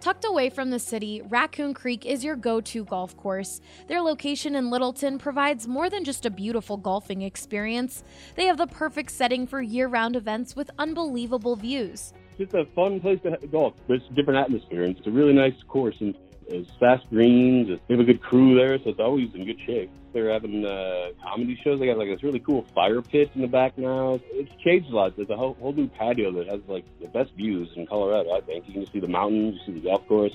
Tucked away from the city, Raccoon Creek is your go to golf course. Their location in Littleton provides more than just a beautiful golfing experience, they have the perfect setting for year round events with unbelievable views. It's a fun place to golf. It's a different atmosphere, and it's a really nice course. And it's fast greens. They have a good crew there, so it's always in good shape. They're having uh, comedy shows. They got like this really cool fire pit in the back now. It's changed a lot. There's a whole, whole new patio that has like the best views in Colorado. I think you can just see the mountains, you see the golf course.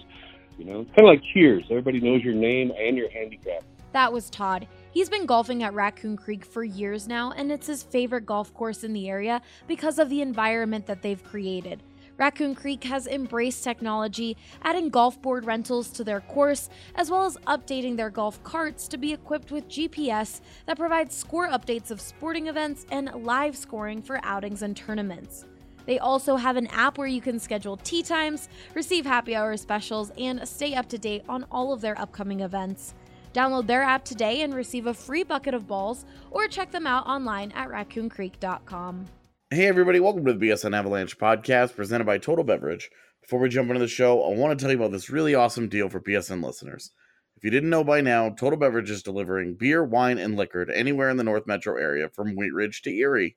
You know, it's kind of like Cheers. Everybody knows your name and your handicap. That was Todd. He's been golfing at Raccoon Creek for years now, and it's his favorite golf course in the area because of the environment that they've created. Raccoon Creek has embraced technology, adding golf board rentals to their course, as well as updating their golf carts to be equipped with GPS that provides score updates of sporting events and live scoring for outings and tournaments. They also have an app where you can schedule tee times, receive happy hour specials, and stay up to date on all of their upcoming events. Download their app today and receive a free bucket of balls, or check them out online at raccooncreek.com. Hey, everybody, welcome to the BSN Avalanche podcast presented by Total Beverage. Before we jump into the show, I want to tell you about this really awesome deal for BSN listeners. If you didn't know by now, Total Beverage is delivering beer, wine, and liquor to anywhere in the North Metro area from Wheat Ridge to Erie.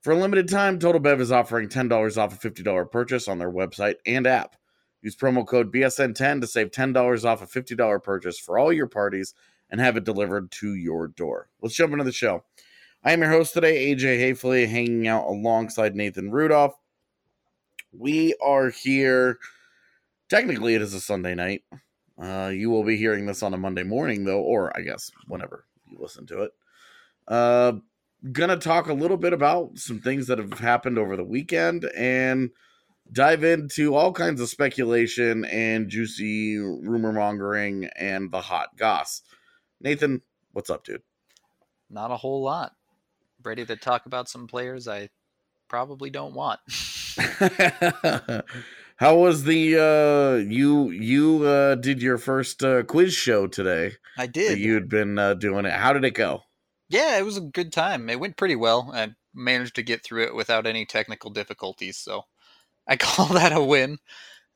For a limited time, Total Bev is offering $10 off a $50 purchase on their website and app. Use promo code BSN10 to save $10 off a $50 purchase for all your parties and have it delivered to your door. Let's jump into the show. I am your host today, AJ Haefele, hanging out alongside Nathan Rudolph. We are here. Technically, it is a Sunday night. Uh, you will be hearing this on a Monday morning, though, or I guess whenever you listen to it. Uh, gonna talk a little bit about some things that have happened over the weekend and dive into all kinds of speculation and juicy rumor mongering and the hot goss. Nathan, what's up, dude? Not a whole lot ready to talk about some players I probably don't want. How was the uh you you uh did your first uh quiz show today? I did. You'd been uh doing it. How did it go? Yeah, it was a good time. It went pretty well. I managed to get through it without any technical difficulties, so I call that a win.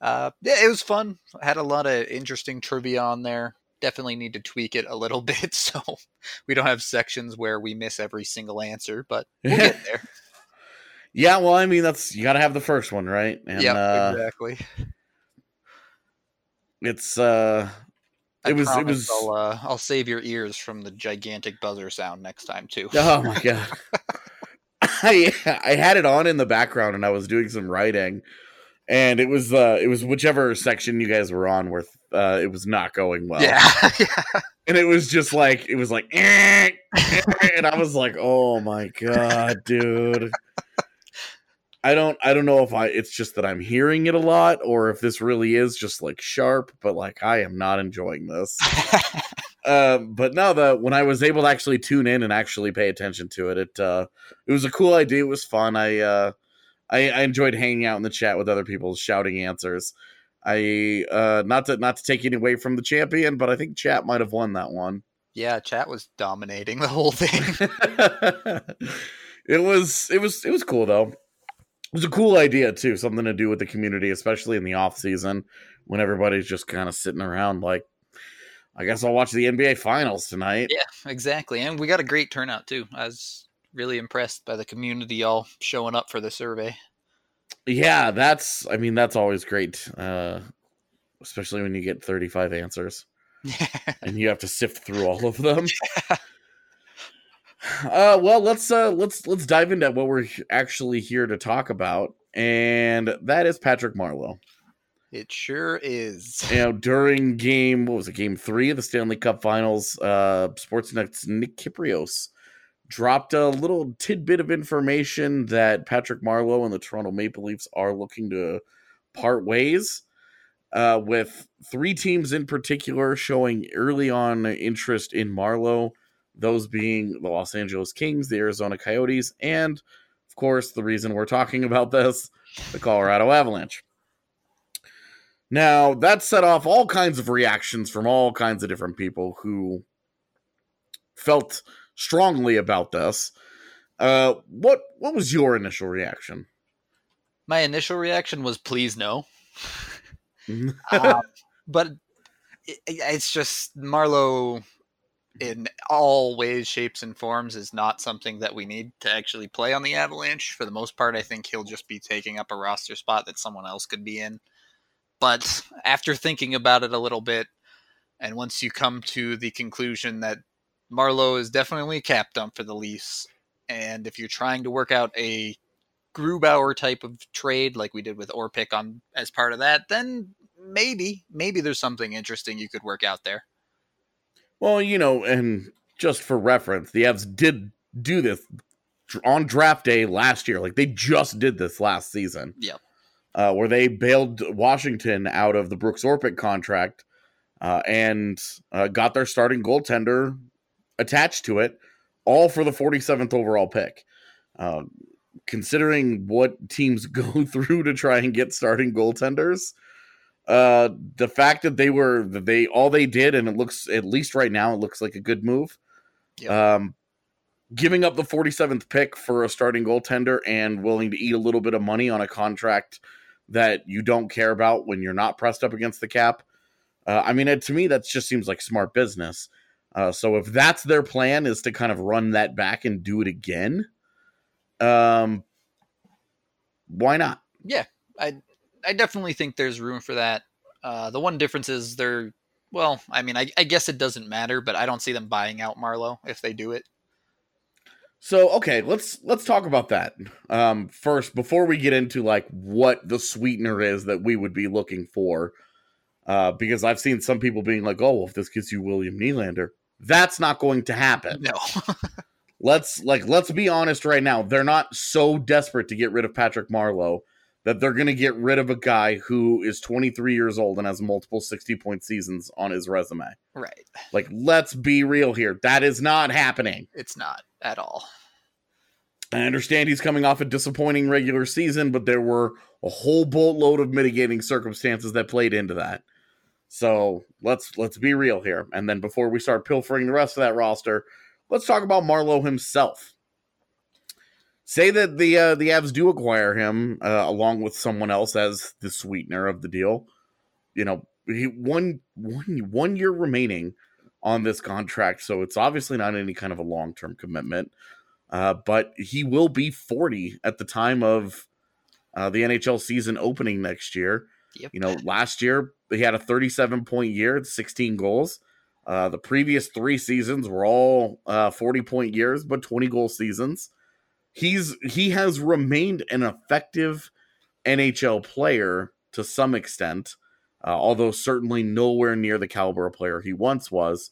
Uh yeah, it was fun. I had a lot of interesting trivia on there definitely need to tweak it a little bit so we don't have sections where we miss every single answer, but we'll get there. yeah, well, I mean, that's you got to have the first one, right? Yeah, uh, exactly. It's uh, it I was it was. I'll, uh, I'll save your ears from the gigantic buzzer sound next time too. Oh my god. I I had it on in the background and I was doing some writing, and it was uh it was whichever section you guys were on where uh, it was not going well. Yeah. And it was just like it was like, eh, eh, and I was like, oh my god, dude. I don't I don't know if I it's just that I'm hearing it a lot or if this really is just like sharp, but like I am not enjoying this. um, but now that when I was able to actually tune in and actually pay attention to it, it uh, it was a cool idea. It was fun. I uh, I, I enjoyed hanging out in the chat with other people shouting answers. I uh not to not to take any away from the champion, but I think chat might have won that one. Yeah, chat was dominating the whole thing. it was it was it was cool though. It was a cool idea too, something to do with the community, especially in the off season when everybody's just kind of sitting around like I guess I'll watch the NBA finals tonight. Yeah, exactly. And we got a great turnout too. I was really impressed by the community all showing up for the survey. Yeah, that's I mean that's always great. Uh especially when you get 35 answers. and you have to sift through all of them. uh well, let's uh let's let's dive into what we're actually here to talk about and that is Patrick Marleau. It sure is. You know, during game what was it, game 3 of the Stanley Cup Finals, uh Sportsnet's Nick Kypreos dropped a little tidbit of information that Patrick Marleau and the Toronto Maple Leafs are looking to part ways. Uh, with three teams in particular showing early on interest in Marleau, those being the Los Angeles Kings, the Arizona Coyotes, and of course, the reason we're talking about this, the Colorado Avalanche. Now, that set off all kinds of reactions from all kinds of different people who felt strongly about this. Uh, what what was your initial reaction? My initial reaction was please no. um, but it, it's just Marleau in all ways, shapes, and forms is not something that we need to actually play on the Avalanche. For the most part, I think he'll just be taking up a roster spot that someone else could be in. But after thinking about it a little bit, and once you come to the conclusion that Marleau is definitely a cap dump for the Leafs, and if you're trying to work out a Grubauer type of trade like we did with Orpik on as part of that, then maybe maybe there's something interesting you could work out there. Well, you know, and just for reference, the Evs did do this on draft day last year. Like they just did this last season. Yep. Uh, where they bailed Washington out of the Brooks Orpik contract uh, and uh, got their starting goaltender attached to it, all for the 47th overall pick. Uh, considering what teams go through to try and get starting goaltenders, uh, the fact that they were that they all they did, and it looks at least right now, it looks like a good move. Yep. Um, giving up the 47th pick for a starting goaltender and willing to eat a little bit of money on a contract that you don't care about when you're not pressed up against the cap. Uh, I mean, it, to me, that just seems like smart business. Uh, so if that's their plan, is to kind of run that back and do it again, um, why not? Yeah, I I definitely think there's room for that. Uh, the one difference is they're well, I mean, I, I guess it doesn't matter, but I don't see them buying out Marleau if they do it. So okay, let's let's talk about that um, first before we get into like what the sweetener is that we would be looking for, uh, because I've seen some people being like, "Oh, well, if this gets you William Nylander, that's not going to happen." No, let's like let's be honest right now. They're not so desperate to get rid of Patrick Marleau that they're going to get rid of a guy who is 23 years old and has multiple 60 point seasons on his resume. right. Like, let's be real here. That is not happening. It's not at all. I understand he's coming off a disappointing regular season, but there were a whole boatload of mitigating circumstances that played into that. So let's let's be real here. And then before we start pilfering the rest of that roster, let's talk about Marleau himself. Say that the uh, the Avs do acquire him uh, along with someone else as the sweetener of the deal. You know, he one one one year remaining on this contract, so it's obviously not any kind of a long term commitment. Uh, but he will be 40 at the time of uh, the NHL season opening next year. Yep. You know, last year he had a 37 point year, 16 goals. Uh, the previous three seasons were all uh, 40 point years, but 20 goal seasons. He's he has remained an effective NHL player to some extent, uh, although certainly nowhere near the caliber of player he once was.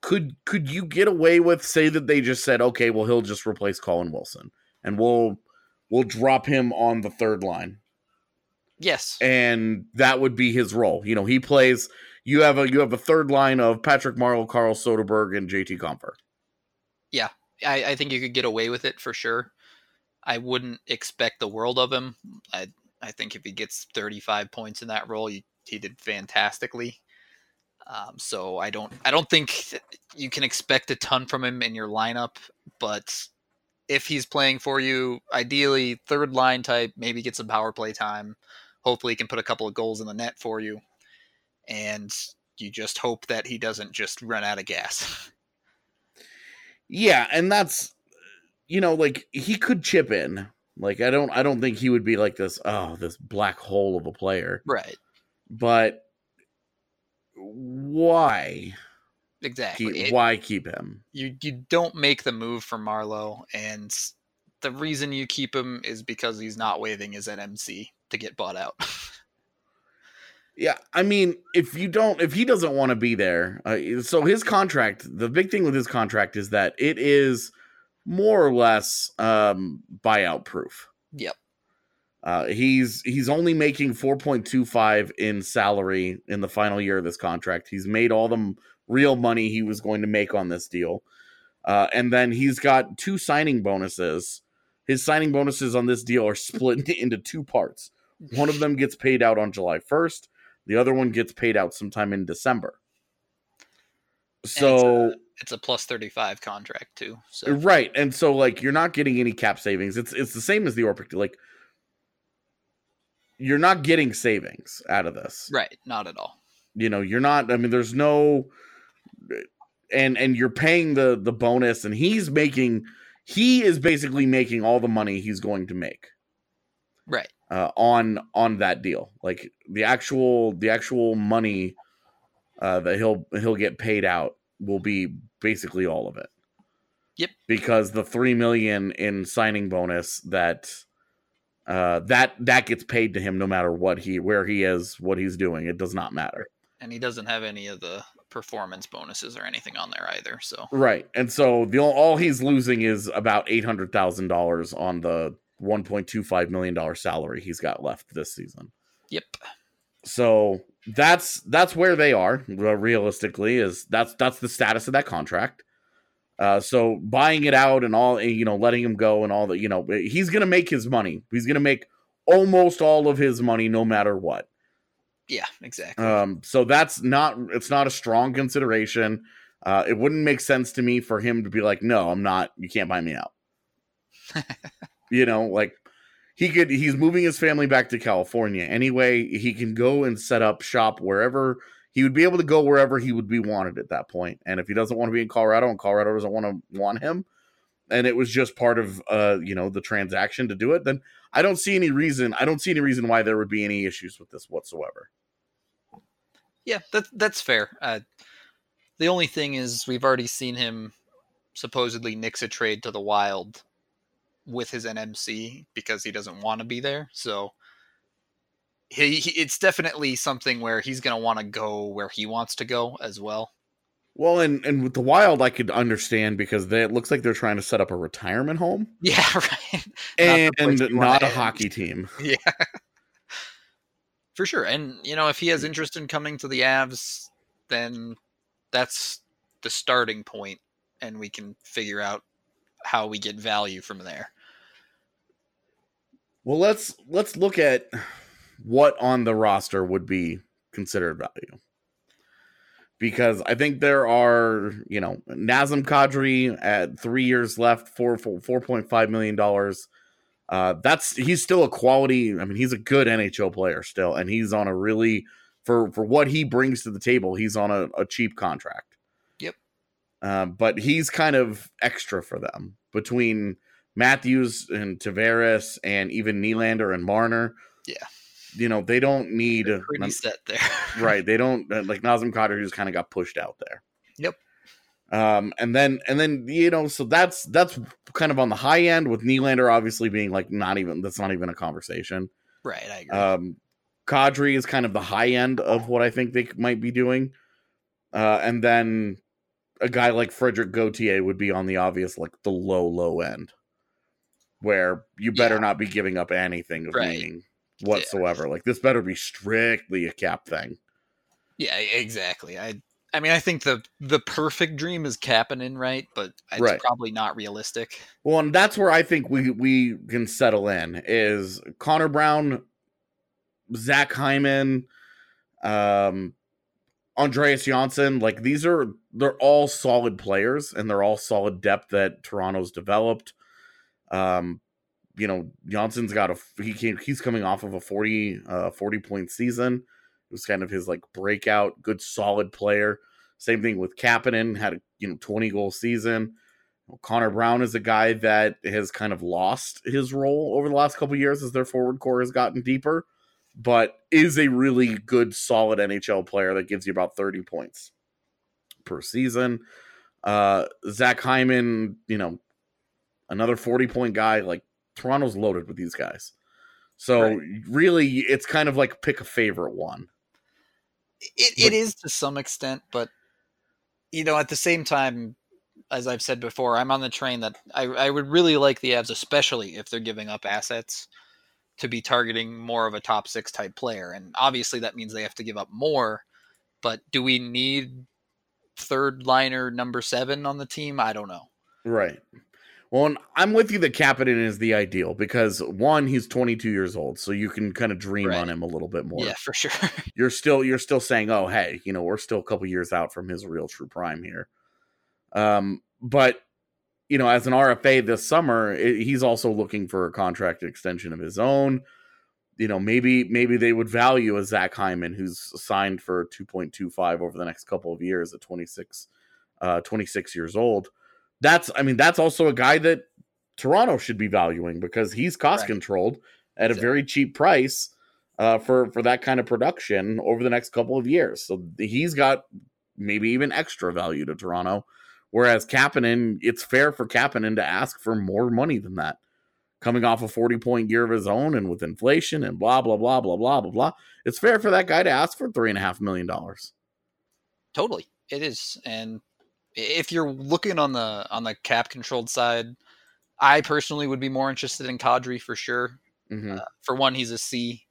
Could could you get away with say that they just said, okay, well he'll just replace Colin Wilson and we'll we'll drop him on the third line Yes. and that would be his role. You know, he plays. You have a you have a third line of Patrick Marleau, Carl Soderberg, and JT Compher. Yeah. I, I think you could get away with it for sure. I wouldn't expect the world of him. I I think if he gets 35 points in that role, he, he did fantastically. Um, so I don't I don't think you can expect a ton from him in your lineup, but if he's playing for you, ideally third line type, maybe get some power play time. Hopefully, he can put a couple of goals in the net for you, and you just hope that he doesn't just run out of gas. Yeah, and that's you know like he could chip in. Like I don't I don't think he would be like this oh this black hole of a player. right. But why Exactly. keep, It- why keep him? you you don't make the move for Marleau, and the reason you keep him is because he's not waving his NMC to get bought out. Yeah, I mean, if you don't, if he doesn't want to be there, uh, so his contract, the big thing with his contract is that it is more or less um, buyout proof. yep. Uh, he's he's only making four point two five in salary in the final year of this contract. He's made all the m- real money he was going to make on this deal, uh, and then he's got two signing bonuses. His signing bonuses on this deal are split into two parts. One of them gets paid out on July first. The other one gets paid out sometime in December. So It's a plus thirty five contract too. So right, and so like you're not getting any cap savings. It's it's the same as the Orpik. Like you're not getting savings out of this. Right. Not at all. You know, you're not I mean there's no and and you're paying the the bonus and he's making he is basically making all the money he's going to make Right. Uh, on on that deal. Like the actual the actual money uh, that he'll he'll get paid out will be basically all of it. Yep. Because the three million in signing bonus that uh, that that gets paid to him no matter what he where he is, what he's doing. It does not matter. And he doesn't have any of the performance bonuses or anything on there either. So Right. And so the all he's losing is about eight hundred thousand dollars on the one point two five million dollar salary he's got left this season. yep. So that's that's where they are realistically is that's that's the status of that contract. Uh, so buying it out and all you know, letting him go and all that, you know, he's gonna make his money. He's gonna make almost all of his money no matter what. Yeah, exactly. Um, so that's not it's not a strong consideration. Uh, it wouldn't make sense to me for him to be like, no, I'm not. You can't buy me out. you know, like he could. He's moving his family back to California anyway. He can go and set up shop wherever he would be able to go wherever he would be wanted at that point. And if he doesn't want to be in Colorado and Colorado doesn't want to want him, and it was just part of uh you know the transaction to do it, then I don't see any reason. I don't see any reason why there would be any issues with this whatsoever. Yeah, that that's fair. Uh, the only thing is we've already seen him supposedly nix a trade to the Wild with his NMC because he doesn't want to be there. So he, he it's definitely something where he's going to want to go where he wants to go as well. Well, and and with the Wild, I could understand because they, it looks like they're trying to set up a retirement home Yeah, right. and the place you wanna not a end. hockey team. Yeah. For sure. And you know, if he has mm. interest in coming to the Avs, then that's the starting point and we can figure out how we get value from there. Well, let's let's look at what on the roster would be considered value. Because I think there are, you know, Nazem Kadri at three years left, four four point five million dollars. Uh, that's he's still a quality. I mean, he's a good NHL player still, and he's on a really for for what he brings to the table. He's on a, a cheap contract. Uh, but he's kind of extra for them between Matthews and Tavares and even Nylander and Marner. Yeah. You know, they don't need They're pretty set there. right. They don't uh, like Nazem Kadri who's kind of got pushed out there. Yep. Um, and then and then you know, so that's that's kind of on the high end with Nylander obviously being like not even that's not even a conversation. right, I agree. Um, Kadri is kind of the high end of what I think they might be doing. Uh, and then a guy like Frederik Gauthier would be on the obvious, like the low, low end, where you better Yeah. not be giving up anything of Right. meaning whatsoever. Like this better be strictly a cap thing. yeah, exactly. I I mean, I think the the perfect dream is Kapanen right? But it's Right. probably not realistic. Well, and that's where I think we we can settle in is Connor Brown, Zach Hyman, um, Andreas Johnsson. Like these are they're all solid players and they're all solid depth that Toronto's developed. Um, you know, Johnsson's got a he came he's coming off of a 40 uh 40 point season. It was kind of his like breakout, good solid player. Same thing with Kapanen, had a you know 20 goal season. Connor Brown is a guy that has kind of lost his role over the last couple years as their forward core has gotten deeper, but is a really good, solid NHL player that gives you about 30 points per season. Uh, Zach Hyman, you know, another 40 point guy. Like Toronto's loaded with these guys. So Right. really, it's kind of like pick a favorite one. It But- it is to some extent, but you know, at the same time, as I've said before, I'm on the train that I, I would really like the Avs, especially if they're giving up assets, to be targeting more of a top six type player. And obviously that means they have to give up more. But do we need third liner number seven on the team? I don't know. Right. Well, and I'm with you that Kapanen is the ideal because one, he's 22 years old, so you can kind of dream Right. on him a little bit more. Yeah, for sure. You're still you're still saying, "Oh, hey, you know, we're still a couple years out from his real true prime here." Um, but you know, as an RFA this summer, i he's also looking for a contract extension of his own. You know, maybe maybe they would value a Zach Hyman who's signed for 2.25 over the next couple of years at 26, uh, 26 years old. That's I mean, that's also a guy that Toronto should be valuing because he's cost Right. controlled at a very cheap price uh, for for that kind of production over the next couple of years. So he's got maybe even extra value to Toronto. Whereas Kapanen, it's fair for Kapanen to ask for more money than that. Coming off a 40 point year of his own and with inflation and blah, blah, blah, blah, blah, blah, blah. It's fair for that guy to ask for three and a half million dollars. Totally, it is. And if you're looking on the on the cap controlled side, I personally would be more interested in Kadri for sure. hmm For one, he's a C,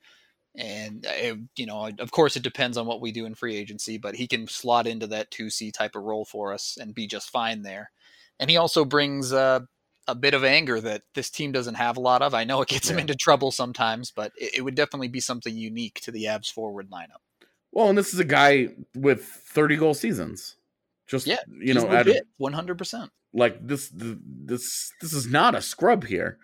and uh, it, you know, of course, it depends on what we do in free agency, but he can slot into that two C type of role for us and be just fine there. And he also brings uh, a bit of anger that this team doesn't have a lot of. I know it gets him Yeah. into trouble sometimes, but it, it would definitely be something unique to the Avs forward lineup. Well, and this is a guy with 30 goal seasons. Just, Yeah, you know, legit, one hundred percent. like this this this is not a scrub here.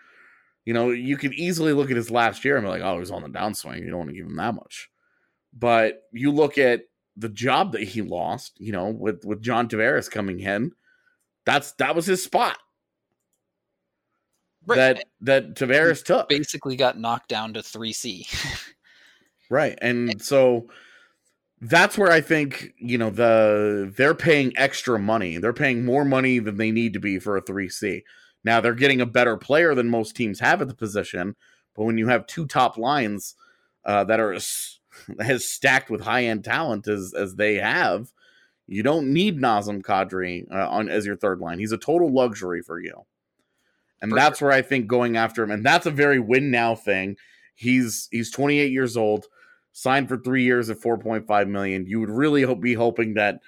You know, you could easily look at his last year and be like, oh, he's on the downswing. You don't want to give him that much. But you look at the job that he lost, you know, with with John Tavares coming in, that's that was his spot that that Tavares took. basically got knocked down to 3C. Right. And so that's where I think, you know, the they're paying extra money. They're paying more money than they need to be for a 3C. Now they're getting a better player than most teams have at the position, but when you have two top lines uh, that are as, as stacked with high-end talent as as they have, you don't need Nazem Kadri uh, on as your third line. He's a total luxury for you. And For that's where I think going after him and that's a very win now thing. He's he's 28 years old signed for three years at 4.5 million. You would really hope, be hoping that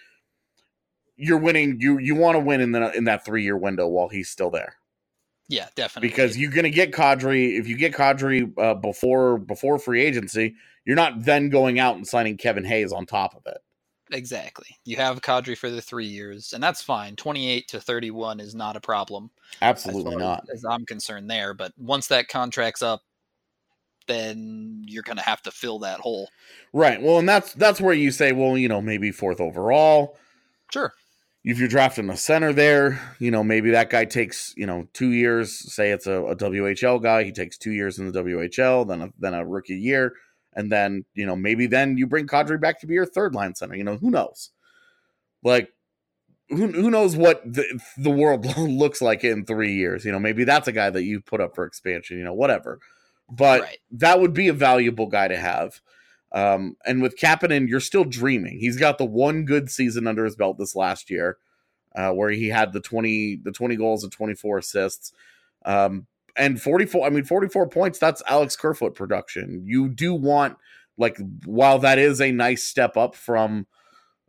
you're winning. You you want to win in the in that three year window while he's still there, yeah, definitely. because you're going to get Kadri. If you get Kadri uh, before before free agency, you're not then going out and signing Kevin Hayes on top of it. Exactly. You have Kadri for the three years, and that's fine. 28 to 31 is not a problem. Absolutely far not. As I'm concerned there. But once that contract's up, then you're going to have to fill that hole. Right. Well, and that's that's where you say, well, you know, maybe fourth overall. Sure. if you're drafting a center there, you know, maybe that guy takes, you know, two years. Say it's a, a WHL guy, he takes two years in the WHL, then a, then a rookie year, and then you know maybe then you bring Kadri back to be your third line center. You know, who knows? Like, who who knows what the, the world looks like in three years? You know, maybe that's a guy that you put up for expansion. You know, whatever. But right. that would be a valuable guy to have. Um, and with Kapanen, you're still dreaming. He's got the one good season under his belt this last year, uh, where he had the 20, the 20 goals and 24 assists. Um, and 44, I mean, 44 points, that's Alex Kerfoot production. You do want, like, while that is a nice step up from,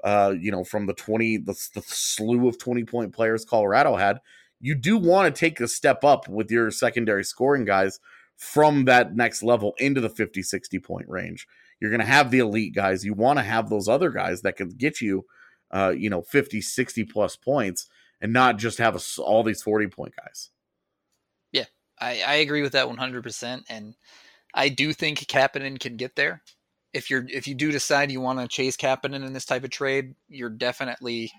uh, you know, from the 20, the, the slew of 20 point players Colorado had, you do want to take a step up with your secondary scoring guys from that next level into the 50, 60 point range. You're going to have the elite guys. You want to have those other guys that can get you, uh, you know, 50, 60 plus points and not just have a all these 40 point guys. I, I agree with that 100%. And I do think Kapanen can get there. If you're if you do decide you want to chase Kapanen in this type of trade, you're definitely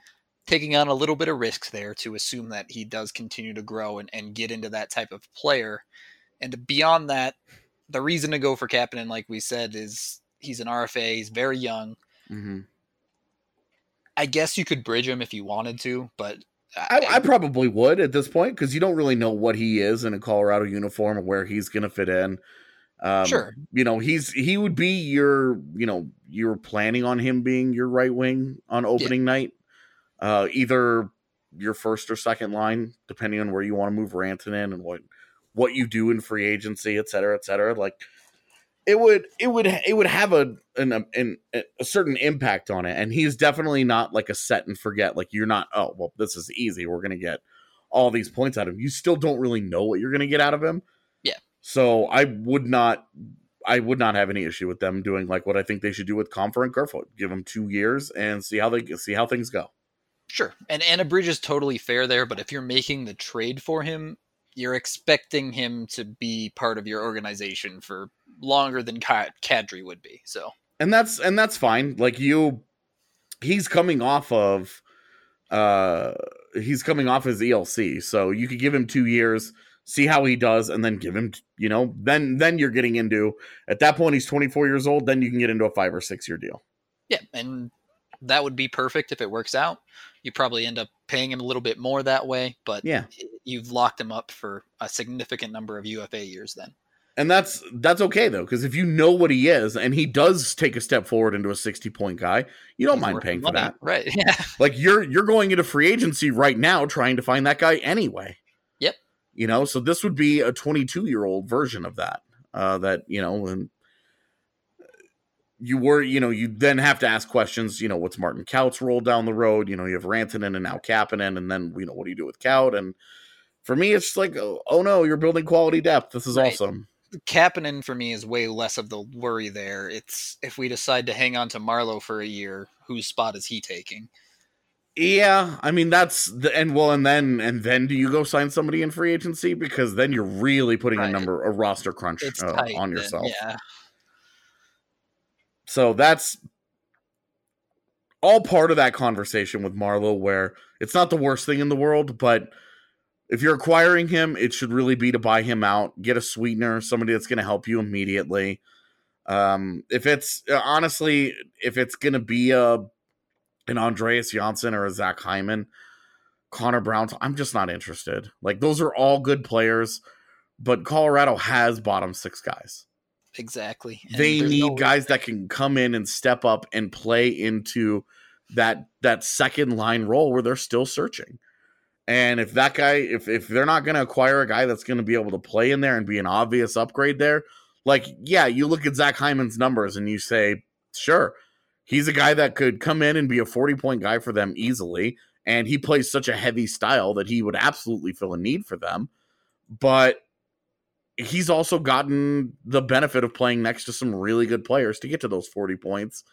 taking on a little bit of risk there to assume that he does continue to grow and, and get into that type of player. And beyond that, the reason to go for Kapanen, like we said, is he's an RFA, he's very young. Mm-hmm. I guess you could bridge him if you wanted to, but I, I probably would at this point because you don't really know what he is in a Colorado uniform or where he's going to fit in. Um, Sure. You know, he's he would be your, you know, you're planning on him being your right wing on opening night, uh, either your first or second line, depending on where you want to move Rantanen and what what you do in free agency, et cetera, et cetera. Like it would it would it would have a an, um, an a certain impact on it. And he's definitely not like a set and forget like you're not oh well this is easy. We're gonna get all these points out of him. You still don't really know what you're gonna get out of him. Yeah. so i would not i would not have any issue with them doing like what i think they should do with Compher and Kerfoot. Give them two years and see how they see how things go. Sure. And and a bridge is totally fair there, but if you're making the trade for him, you're expecting him to be part of your organization for longer than Kadri would be. So and that's and that's fine. Like you, he's coming off of, uh, he's coming off his ELC, so you could give him two years, see how he does, and then give him, you know, then then you're getting into at that point he's 24 years old. Then you can get into a five or six year deal. yeah, and that would be perfect if it works out. You probably end up paying him a little bit more that way, but Yeah, you've locked him up for a significant number of UFA years then. and that's that's okay though because if you know what he is and he does take a step forward into a 60 point guy, you don't He's mind paying for that. Right. Yeah. Like you're you're going into free agency right now trying to find that guy anyway. Yep. You know, so this would be a 22 year old version of that. Uh, that you know, and you were, you know, you then have to ask questions. You know, what's Martin Kaut's role down the road? You know, you have Rantanen and now Kapanen, and then you know, what do you do with Kaut? And for me, it's like, oh, oh no, you're building quality depth. This is Right. awesome. Kapanen for me is way less of the worry there. It's if we decide to hang on to Marleau for a year, whose spot is he taking? Yeah, I mean that's the and well, and then and then do you go sign somebody in free agency because then you're really putting a number a roster crunch uh, on then, yourself. Yeah. So that's all part of that conversation with Marleau, where it's not the worst thing in the world, but if you're acquiring him, it should really be to buy him out, get a sweetener, somebody that's going to help you immediately. Um, if it's uh, honestly, if it's going to be a an Andreas Johnsson or a Zach Hyman, Connor Brown, I'm just not interested. Like those are all good players, but Colorado has bottom six guys Exactly. And they need no- guys that can come in and step up and play into that that second line role where they're still searching. And if that guy, if if they're not going to acquire a guy that's going to be able to play in there and be an obvious upgrade there, like yeah, you look at Zach Hyman's numbers and you say, sure, he's a guy that could come in and be a forty point guy for them easily, and he plays such a heavy style that he would absolutely fill a need for them. But he's also gotten the benefit of playing next to some really good players to get to those 40 points.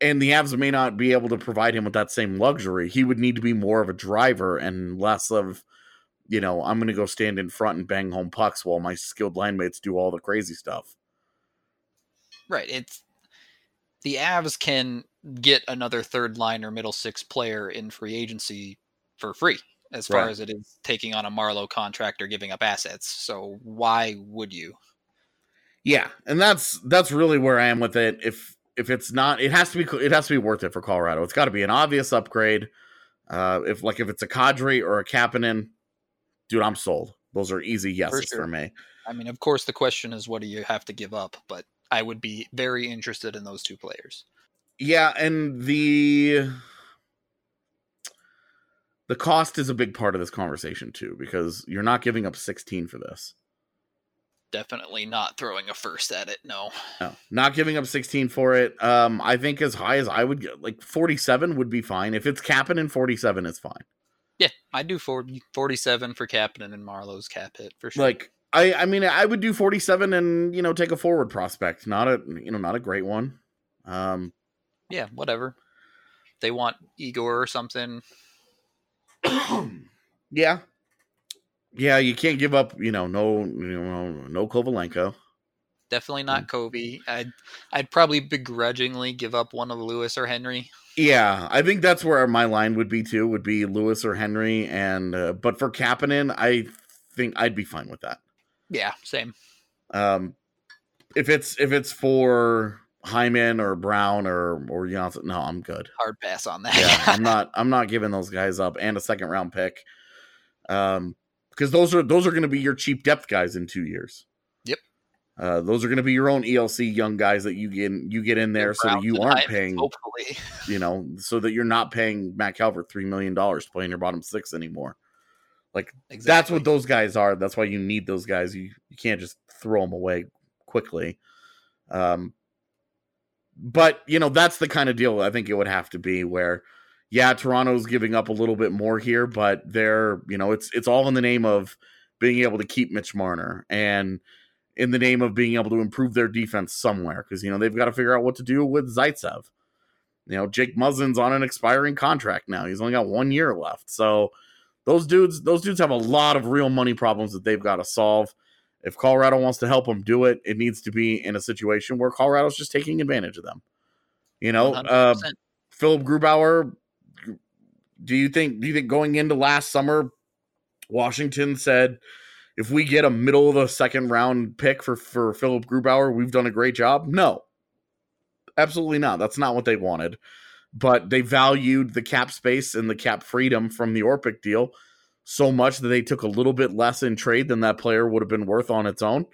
And the Avs may not be able to provide him with that same luxury. He would need to be more of a driver and less of, you know, I'm going to go stand in front and bang home pucks while my skilled line mates do all the crazy stuff. Right. It's the Avs can get another third line or middle six player in free agency for free as far Right. as it is taking on a Marleau contract or giving up assets. So why would you? Yeah, and that's that's really where I am with it. If if it's not, it has to be it has to be worth it for Colorado. It's got to be an obvious upgrade. Uh, if like if it's a Kadri or a Kapanen, dude, I'm sold. Those are easy yeses for, sure. me. I mean, of course, the question is what do you have to give up? But I would be very interested in those two players. Yeah, and the the cost is a big part of this conversation too, because you're not giving up 16 for this. Definitely not throwing a first at it. No. No, not giving up 16 for it. Um, I think as high as I would get, like 47 would be fine. If it's Kapanen 47, it's fine. Yeah, I do 40, 47 for Kapanen and Marleau's cap hit for sure. Like I, I mean, I would do 47 and you know take a forward prospect, not a you know not a great one. Um, yeah, whatever. They want Igor or something. yeah, yeah, you can't give up. You know, no, you know, no Kovalenko. Definitely Mm. not Kobe. I'd I'd probably begrudgingly give up one of Lewis or Henry. Yeah, I think that's where my line would be too. Would be Lewis or Henry, and uh, but for Kapanen, I think I'd be fine with that. Yeah, same. Um, if it's if it's for Hyman or Brown or or Johnsson, no, I'm good. Hard pass on that. Yeah, I'm not I'm not giving those guys up and a second round pick. Um, because those are those are going to be your cheap depth guys in two years. Yep. Uh, those are going to be your own ELC young guys that you get you get in there so that you aren't Hymans, paying Hopefully, you know, so that you're not paying Matt Calvert three million dollars to play in your bottom six anymore. Like exactly. that's what those guys are. That's why you need those guys. You you can't just throw them away quickly. Um, but you know that's the kind of deal I think it would have to be where, yeah, Toronto's giving up a little bit more here, but they're you know it's it's all in the name of being able to keep Mitch Marner and in the name of being able to improve their defense somewhere because you know they've got to figure out what to do with Zaitsev. You know, Jake Muzzin's on an expiring contract now. He's only got one year left. So those dudes, those dudes have a lot of real money problems that they've got to solve. If Colorado wants to help them do it, it needs to be in a situation where Colorado's just taking advantage of them. You know, uh, Philip Grubauer. Do you think? Do you think going into last summer, Washington said, if we get a middle of the second round pick for for Philip Grubauer, we've done a great job? No, absolutely not. That's not what they wanted. But they valued the cap space and the cap freedom from the Orpik deal so much that they took a little bit less in trade than that player would have been worth on its own.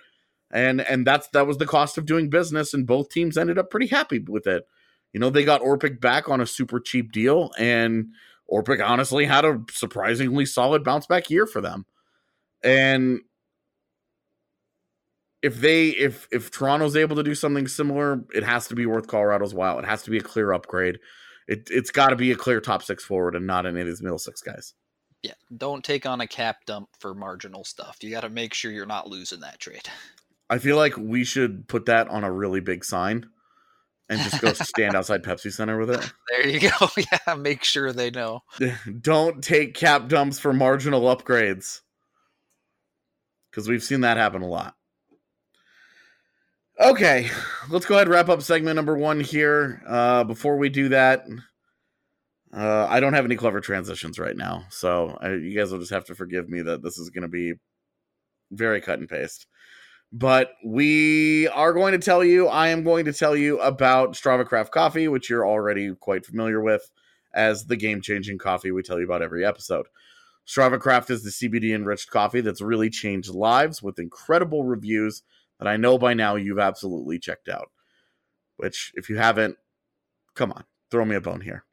And and that's that was the cost of doing business, and both teams ended up pretty happy with it. You know, they got Orpik back on a super cheap deal, and Orpik honestly had a surprisingly solid bounce back year for them. And if they if if Toronto's able to do something similar, it has to be worth Colorado's while. It has to be a clear upgrade. It it's got to be a clear top six forward and not any of these middle six guys. Yeah, don't take on a cap dump for marginal stuff. You got to make sure you're not losing that trade. I feel like we should put that on a really big sign and just go stand outside Pepsi Center with it. There you go. Yeah, make sure they know. Don't take cap dumps for marginal upgrades. Because we've seen that happen a lot. Okay, let's go ahead and wrap up segment number one here. Uh, before we do that, uh, I don't have any clever transitions right now. So I, you guys will just have to forgive me that this is going to be very cut and paste. But we are going to tell you, I am going to tell you about Strava Craft Coffee, which you're already quite familiar with as the game changing coffee we tell you about every episode. Strava Craft is the CBD enriched coffee that's really changed lives with incredible reviews that I know by now you've absolutely checked out. Which, if you haven't, come on, throw me a bone here.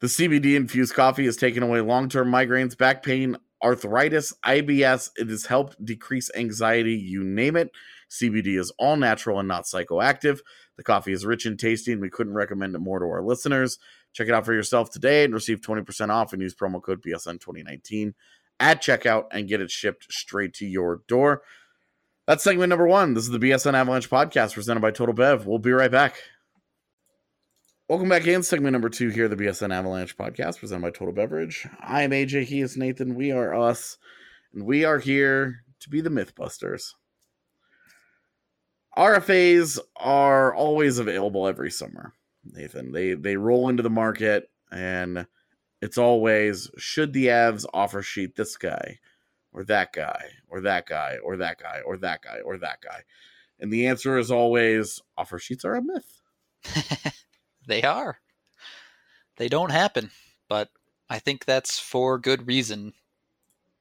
The CBD infused coffee has taken away long term migraines, back pain, arthritis, IBS. It has helped decrease anxiety, you name it. CBD is all natural and not psychoactive. The coffee is rich and tasty, and we couldn't recommend it more to our listeners. Check it out for yourself today and receive 20% off and use promo code BSN2019 at checkout and get it shipped straight to your door. That's segment number one. This is the BSN Avalanche podcast presented by Total Bev. We'll be right back. Welcome back in segment number two here, the BSN Avalanche podcast presented by Total Beverage. I am AJ. He is Nathan. We are us, and we are here to be the Mythbusters. RFAs are always available every summer, Nathan. They they roll into the market, and it's always should the Avs offer sheet this guy, or that guy, or that guy, or that guy, or that guy, or that guy, and the answer is always offer sheets are a myth. they are. They don't happen, but I think that's for good reason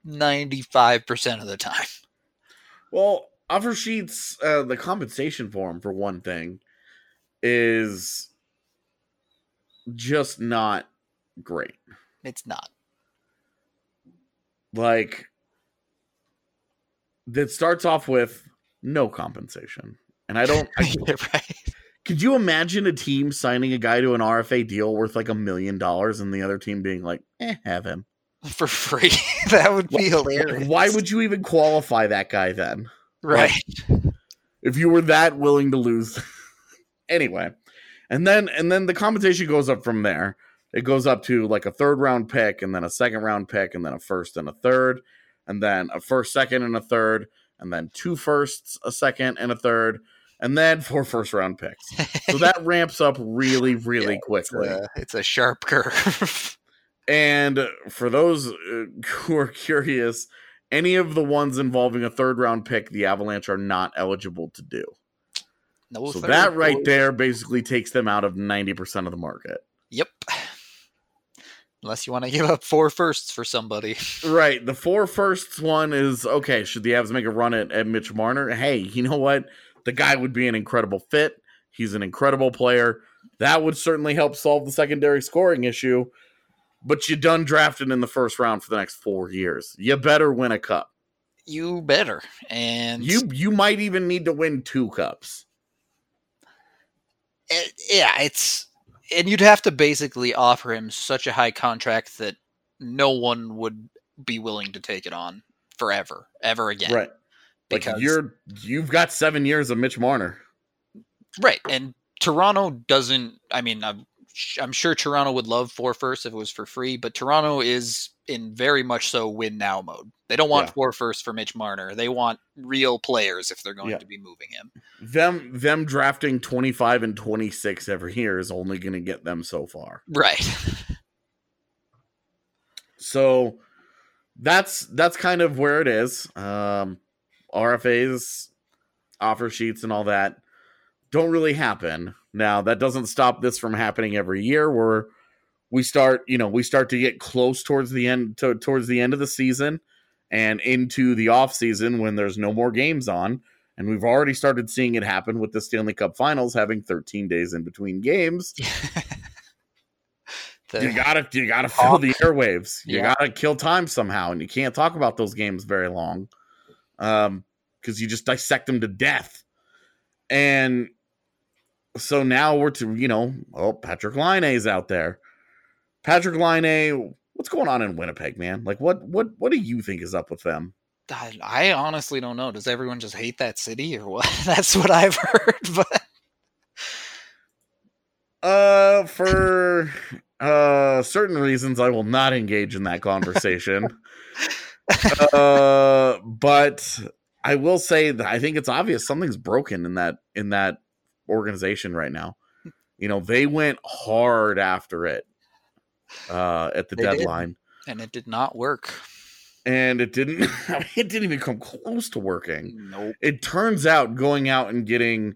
95% of the time. Well, offer sheets, uh, the compensation form for one thing, is just not great. It's not. Like, that starts off with no compensation. And I don't. I, right. Could you imagine a team signing a guy to an RFA deal worth like a million dollars and the other team being like, eh, have him? For free. that would be Why- hilarious. Why would you even qualify that guy then? Right. if you were that willing to lose anyway and then and then the compensation goes up from there it goes up to like a third round pick and then a second round pick and then a first and a third and then a first second and a third and then two firsts a second and a third and then four first round picks so that ramps up really really Yeah, quickly It's a, it's a sharp curve. and for those uh, who are curious any of the ones involving a third round pick the avalanche are not eligible to do no so that right there basically takes them out of 90% of the market. Yep. Unless you want to give up four firsts for somebody. Right. The four firsts one is okay. Should the Avs make a run at, at Mitch Marner? Hey, you know what? The guy would be an incredible fit. He's an incredible player. That would certainly help solve the secondary scoring issue. But you done drafted in the first round for the next four years. You better win a cup. You better. And You you might even need to win two cups. it- yeah, it's and you'd have to basically offer him such a high contract that no one would be willing to take it on forever, ever again. Right. Like Because- you're you've got seven years of Mitch Marner. Right. And Toronto doesn't I mean, uh, I'm sure Toronto would love four first if it was for free, but Toronto is in very much so win now mode. They don't want Yeah. four first for Mitch Marner. They want real players if they're going Yeah. to be moving him. them them drafting 25 and 26 every year is only going to get them so far. Right. So that's that's kind of where it is. Um, RFAs, offer sheets, and all that don't really happen. Now that doesn't stop this from happening every year. Where we start, you know, we start to get close towards the end to, towards the end of the season and into the off season when there's no more games on. And we've already started seeing it happen with the Stanley Cup Finals having 13 days in between games. The- you gotta you gotta fill the airwaves you Yeah. gotta kill time somehow and you can't talk about those games very long um because you just dissect them to death and so now we're to you know oh patrick is out there Patrik Laine what's going on in winnipeg man like what what what do you think is up with them I, I honestly don't know. Does everyone just hate that city or what? That's what I've heard. But uh for uh certain reasons i will not engage in that conversation uh but i will say that i think it's obvious something's broken in that in that organization right now you know they went hard after it uh at the They did. deadline and it did not work. and it didn't it didn't even come close to working Nope. it turns out going out and getting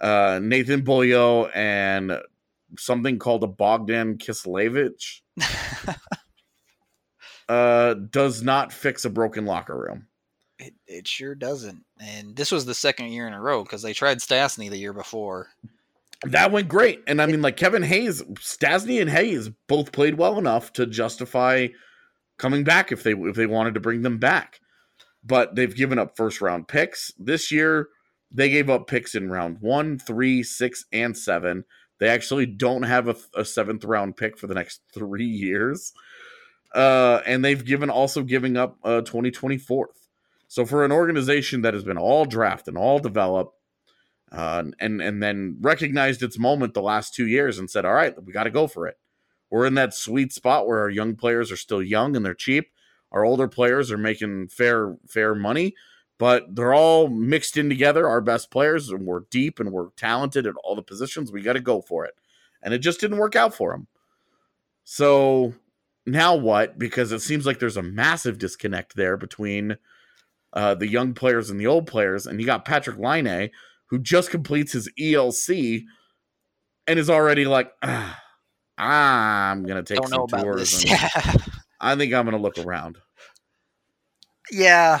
uh Nathan Beaulieu and something called a Bogdan Kiselevich uh does not fix a broken locker room. It, it sure doesn't. And this was the second year in a row because they tried Stastny the year before. That went great. And I mean like Kevin Hayes, Stastny and Hayes both played well enough to justify coming back if they if they wanted to bring them back. But they've given up first round picks. This year they gave up picks in round one, three, six, and seven. They actually don't have a, a seventh round pick for the next three years. Uh, and they've given also giving up uh 2024. So for an organization that has been all draft and all develop, uh, and and then recognized its moment the last two years and said, "All right, we got to go for it." We're in that sweet spot where our young players are still young and they're cheap. Our older players are making fair fair money, but they're all mixed in together. Our best players, and we're deep and we're talented at all the positions. We got to go for it, and it just didn't work out for them. So now what? Because it seems like there's a massive disconnect there between uh, the young players and the old players, and you got Patrik Laine who just completes his ELC and is already like, ah, I'm gonna take don't some tours. Yeah. I think I'm gonna look around. yeah.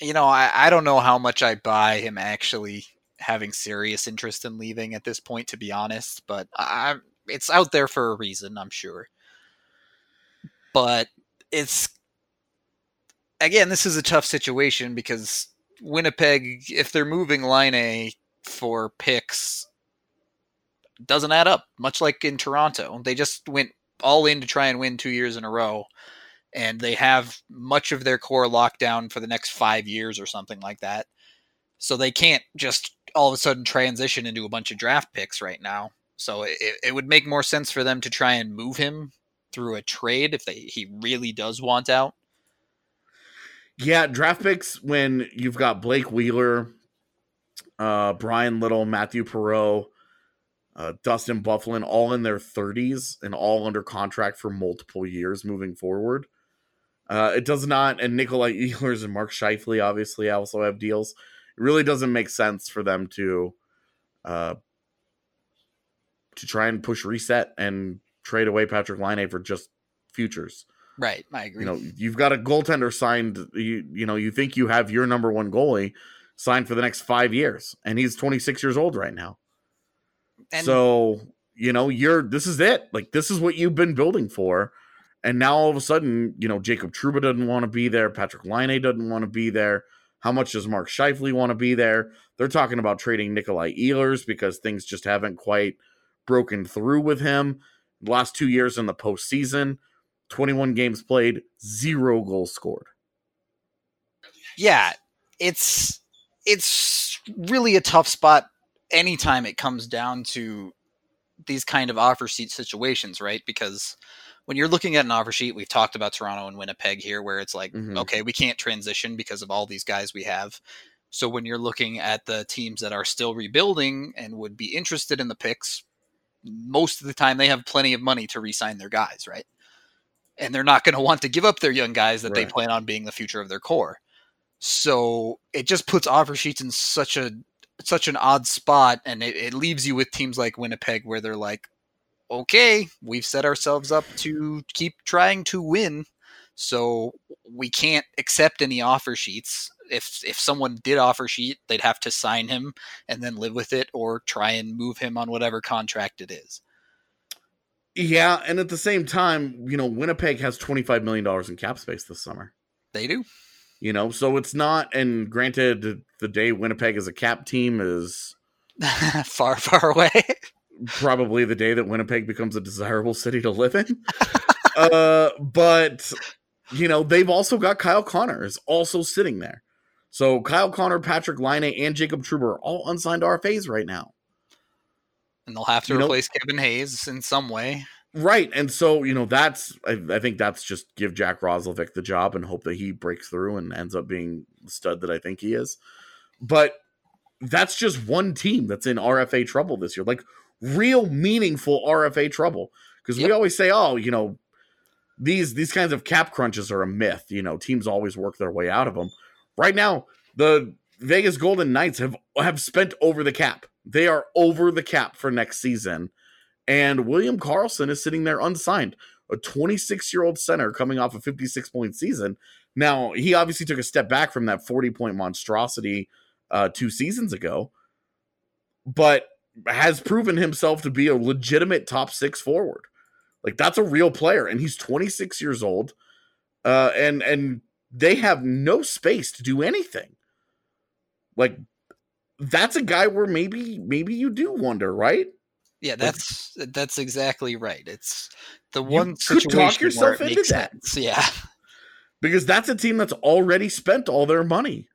You know, I, I don't know how much I buy him actually having serious interest in leaving at this point, to be honest, but I, it's out there for a reason, I'm sure. But it's again, this is a tough situation because Winnipeg, if they're moving line A for picks, doesn't add up. Much like in Toronto, they just went all in to try and win two years in a row, and they have much of their core locked down for the next five years or something like that. So they can't just all of a sudden transition into a bunch of draft picks right now. So it, it would make more sense for them to try and move him through a trade if they he really does want out. Yeah, draft picks when you've got Blake Wheeler, uh, Bryan Little, Mathieu Perreault, uh, Dustin Byfuglien, all in their 30s and all under contract for multiple years moving forward. Uh, it does not, and Nikolai Ehlers and Mark Scheifele obviously also have deals. It really doesn't make sense for them to uh, to try and push reset and trade away Patrik Laine for just futures. Right, I agree. you know you've got a goaltender signed you you know you think you have your number one goalie signed for the next five years and he's 26 years old right now. And so you know you're this is it. Like this is what you've been building for. And now all of a sudden you know Jacob Trouba doesn't want to be there. Patrik Laine doesn't want to be there. How much does mark Scheifele want to be there? They're talking about trading nikolai ehlers because things just haven't quite broken through with him the last two years in the postseason 21 games played, zero goals scored. yeah, it's it's really a tough spot anytime it comes down to these kind of offer sheet situations, right? Because when you're looking at an offer sheet, we've talked about Toronto and Winnipeg here, where it's like, Mhm. okay, we can't transition because of all these guys we have. So when you're looking at the teams that are still rebuilding and would be interested in the picks, most of the time they have plenty of money to re-sign their guys, right? And they're not going to want to give up their young guys that they plan on being the future of their core. So it just puts offer sheets in such a such an odd spot, and it, it leaves you with teams like Winnipeg where they're like, okay, we've set ourselves up to keep trying to win, so we can't accept any offer sheets. If if someone did offer sheet, they'd have to sign him and then live with it, or try and move him on whatever contract it is. Yeah, and at the same time, you know, Winnipeg has twenty five million dollars in cap space this summer. They do. You know, so it's not. And granted, the day Winnipeg is a cap team is far, far away. probably the day that Winnipeg becomes a desirable city to live in. uh, but you know, they've also got Kyle Connor is also sitting there. So Kyle Connor, Patrik Laine, and Jacob Trouba are all unsigned RFAs right now. and they'll have to You know- replace Kevin Hayes in some way. Right. And so, you know, that's I, I think that's just give Jack Roslovic the job and hope that he breaks through and ends up being the stud that I think he is. But that's just one team that's in RFA trouble this year. Like real meaningful RFA trouble. Because we always say, oh, you know, these these kinds of cap crunches are a myth. You know, teams always work their way out of them. Right now, the Vegas Golden Knights have have spent over the cap. They are over the cap for next season. And William Karlsson is sitting there unsigned, a 26 year old center coming off a 56 point season. Now, he obviously took a step back from that 40 point monstrosity uh, two seasons ago, but has proven himself to be a legitimate top six forward. Like that's a real player, and he's 26 years old, uh, and and they have no space to do anything. Like that's a guy where maybe maybe you do wonder, right? Yeah, that's that's exactly right. It's the You one could situation talk where yourself it into makes that. sense. Yeah, because that's a team that's already spent all their money.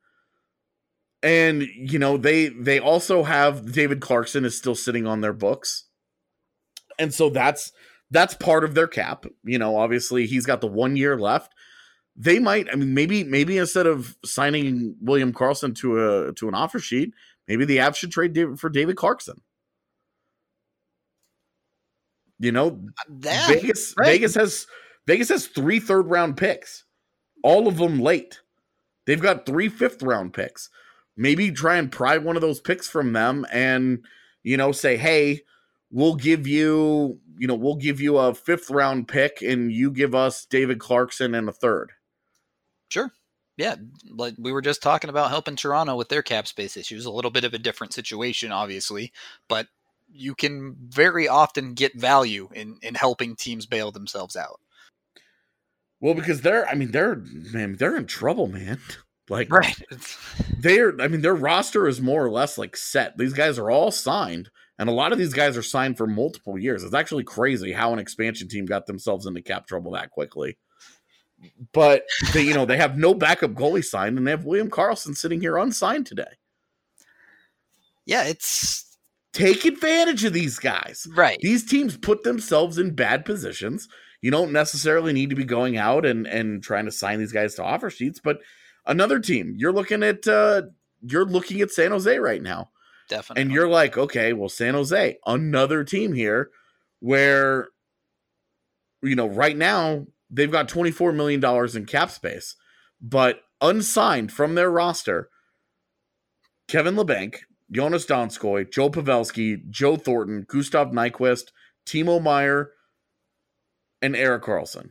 And you know, they they also have David Clarkson is still sitting on their books. And so that's that's part of their cap. You know, obviously he's got the 1 year left. They might I mean maybe maybe instead of signing William Karlsson to a to an offer sheet, maybe the Avs should trade David for David Clarkson. You know, that Vegas right. Vegas has Vegas has three third round picks, all of them late. They've got three fifth round picks. Maybe try and pry one of those picks from them and you know say, hey, we'll give you, you know, we'll give you a fifth round pick and you give us David Clarkson and a third. Sure. Yeah, like we were just talking about helping Toronto with their cap space issues. A little bit of a different situation, obviously, but you can very often get value in in helping teams bail themselves out. Well, because they're, I mean, they're, man, they're in trouble, man. Like, Right. they're i mean their roster is more or less like set these guys are all signed and a lot of these guys are signed for multiple years it's actually crazy how an expansion team got themselves into cap trouble that quickly but they you know they have no backup goalie signed and they have William Karlsson sitting here unsigned today Yeah, it's take advantage of these guys right. these teams put themselves in bad positions you don't necessarily need to be going out and and trying to sign these guys to offer sheets but another team you're looking at uh you're looking at san jose right now Definitely. and you're like, okay, well, San Jose, another team here where, you know, right now they've got $24 million in cap space, but unsigned from their roster, Kevin Labanc, Joonas Donskoi, Joe Pavelski, Joe Thornton, Gustav Nyquist, Timo Meier, and Erik Karlsson.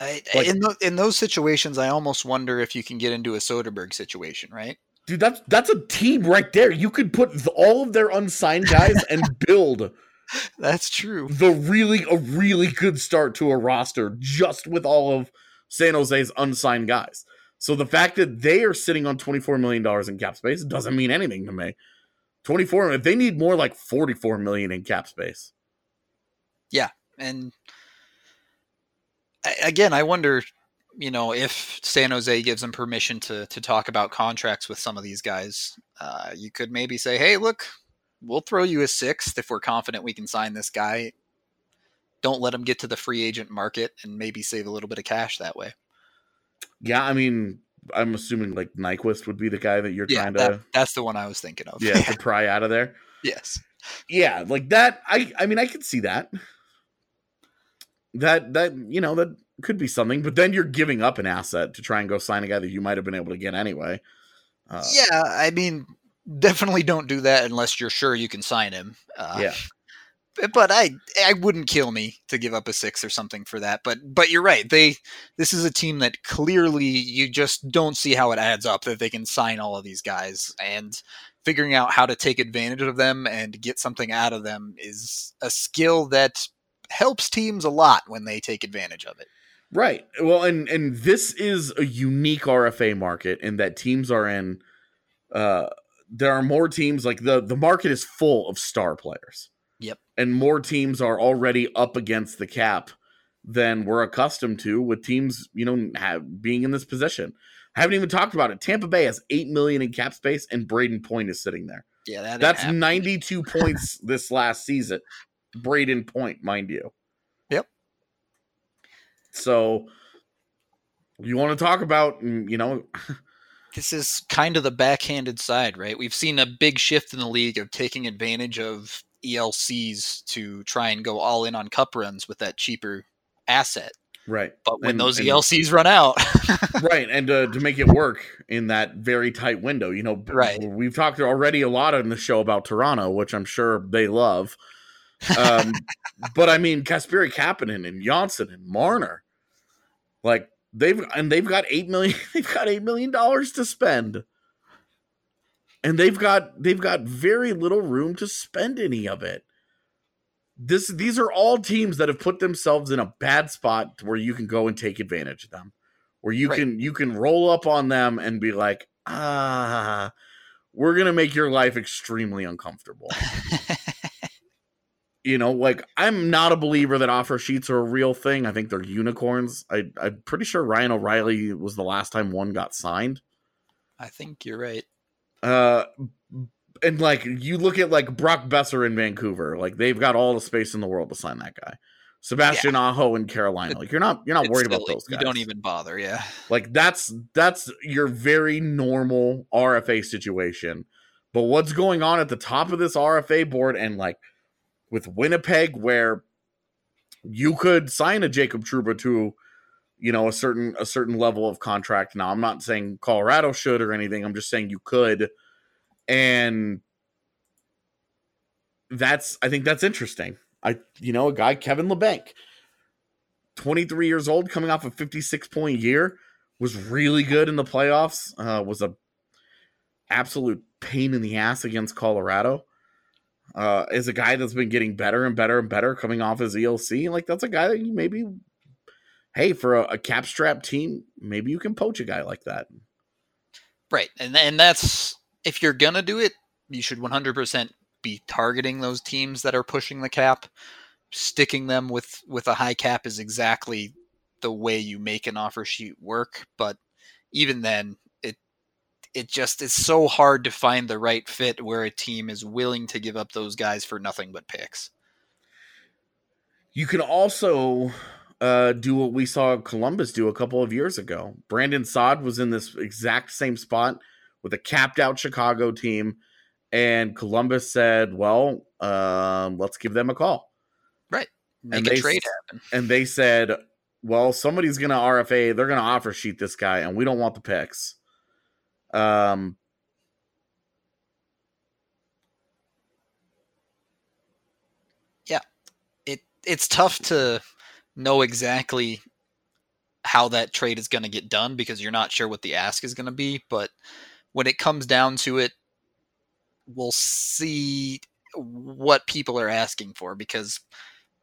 I, like- in tho- in those situations, I almost wonder if you can get into a Soderberg situation, right? Dude, that's that's a team right there. You could put all of their unsigned guys and build That's true. the really a really good start to a roster just with all of San Jose's unsigned guys. So the fact that they are sitting on twenty four million dollars in cap space doesn't mean anything to me. Twenty four. If they need more like forty four million in cap space, Yeah, And again, I wonder, you know, if San Jose gives them permission to to talk about contracts with some of these guys, uh, you could maybe say, "Hey, look, we'll throw you a sixth if we're confident we can sign this guy. Don't let him get to the free agent market and maybe save a little bit of cash that way. Yeah, I mean, I'm assuming like Nyquist would be the guy that you're Yeah, trying that, to that's the one I was thinking of. yeah to pry out of there. yes. Yeah, like that. I I mean, I could see that. That that you know that could be something, but then you're giving up an asset to try and go sign a guy that you might have been able to get anyway. Uh, yeah, I mean, definitely don't do that unless you're sure you can sign him. Uh, Yeah. But I, I wouldn't kill me to give up a six or something for that. But, but you're right. They, this is a team that clearly you just don't see how it adds up that they can sign all of these guys and figuring out how to take advantage of them and get something out of them is a skill that helps teams a lot when they take advantage of it. Right. Well, and and this is a unique RFA market in that teams are in. Uh, there are more teams like the the market is full of star players. Yep. And more teams are already up against the cap than we're accustomed to with teams, you know, have, being in this position. I haven't even talked about it. Tampa Bay has eight million in cap space, and Brayden Point is sitting there. Yeah, that That's happening. 92 points this last season. Brayden Point, mind you. Yep. So you want to talk about, mm, you know, this is kind of the backhanded side, right? We've seen a big shift in the league of taking advantage of ELCs to try and go all in on cup runs with that cheaper asset. right. But when And- those and- ELCs run out, right and uh, to make it work in that very tight window you know Right. we've talked already a lot on the show about toronto which i'm sure they love um, but i mean kasperi kapanen and Johnsson and marner like they've and they've got eight million they've got eight million dollars to spend. And they've got they've got very little room to spend any of it. This these are all teams that have put themselves in a bad spot where you can go and take advantage of them where you Right. can you can roll up on them and be like ah we're gonna make your life extremely uncomfortable you know like i'm not a believer that offer sheets are a real thing. I think they're unicorns. I, i'm pretty sure ryan o'reilly was the last time one got signed. I think you're right. uh and like you look at like Brock Boeser in vancouver like they've got all the space in the world to sign that guy. Sebastian aho in carolina like you're not you're not It's worried about those guys You don't even bother, yeah. Like that's that's your very normal RFA situation. But what's going on at the top of this RFA board and like with Winnipeg where you could sign a Jacob Trouba to you know a certain a certain level of contract. Now I'm not saying Colorado should or anything. I'm just saying you could and that's I think that's interesting. I you know a guy Kevin Labanc 23 years old coming off a 56 point year was really good in the playoffs. Uh, was a absolute pain in the ass against Colorado. Uh, is a guy that's been getting better and better and better coming off his ELC. Like that's a guy that you maybe, hey, for a, a cap strap team, maybe you can poach a guy like that. Right. And and that's if you're to do it, you should 100% be targeting those teams that are pushing the cap. Sticking them with with a high cap is exactly the way you make an offer sheet work, but even then it just is so hard to find the right fit where a team is willing to give up those guys for nothing but picks. You can also uh, do what we saw Columbus do a couple of years ago. Brandon Saad was in this exact same spot with a capped out Chicago team, and Columbus said, "Well, um, let's give them a call." Make And a they trade happen. And they said, "Well, somebody's going to RFA. They're going to offer sheet this guy, and we don't want the picks." Um, yeah, it it's tough to know exactly how that trade is going to get done because you're not sure what the ask is going to be but when it comes down to it we'll see what people are asking for because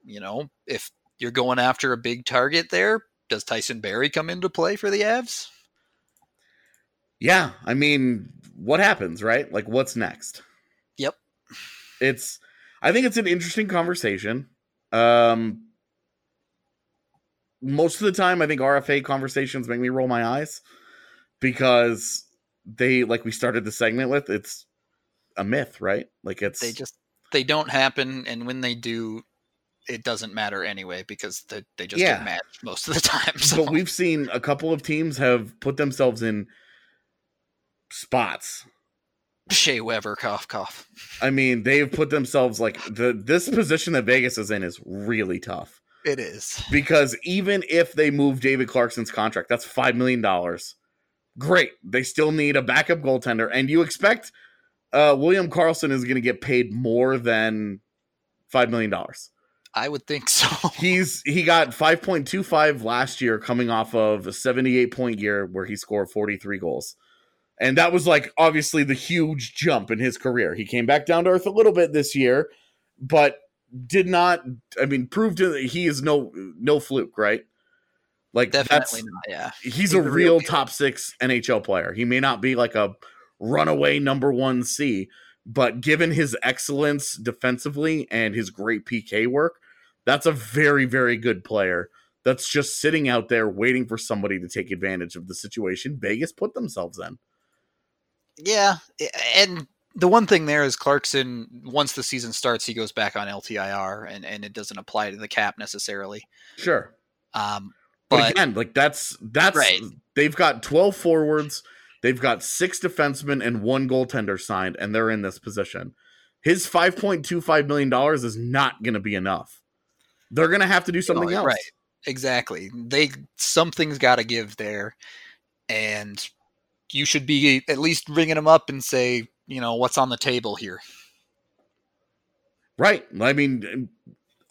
you know if you're going after a big target there does Tyson Barrie come into play for the Avs Yeah, I mean, what happens, right? Like what's next? Yep. It's I think it's an interesting conversation. Um most of the time I think RFA conversations make me roll my eyes because they like we started the segment with it's a myth, right? Like it's They just they don't happen, and when they do, it doesn't matter anyway because they they just Yeah. get matched most of the time. So but we've seen a couple of teams have put themselves in spots. Shea Weber, cough cough. I mean, they've put themselves like the this position that Vegas is in is really tough It is. because even if they move David Clarkson's contract, that's five million dollars. Great, they still need a backup goaltender, and you expect uh, William Karlsson is going to get paid more than five million dollars. I would think so. He's he got five point two five last year, coming off of a seventy eight point year where he scored forty three goals. And that was like obviously the huge jump in his career. He came back down to earth a little bit this year, but did not. I mean, proved that he is no no fluke, right? Like Definitely that's not. Yeah. he's, a the real real top six NHL player. He may not be like a runaway number one C, but given his excellence defensively and his great PK work, that's a very, very good player that's just sitting out there waiting for somebody to take advantage of the situation Vegas put themselves in. Yeah, and the one thing there is Clarkson. Once the season starts, he goes back on LTIR, and and it doesn't apply to the cap necessarily. Sure. Um, But, but again, like that's that's Right. they've got 12 forwards, they've got six defensemen and one goaltender signed, and they're in this position. His 5.25 million dollars is not gonna be enough. They're gonna have to do something else. right. exactly, they something's got to give there, and you should be at least ringing him up and say, you know, what's on the table here. Right. I mean,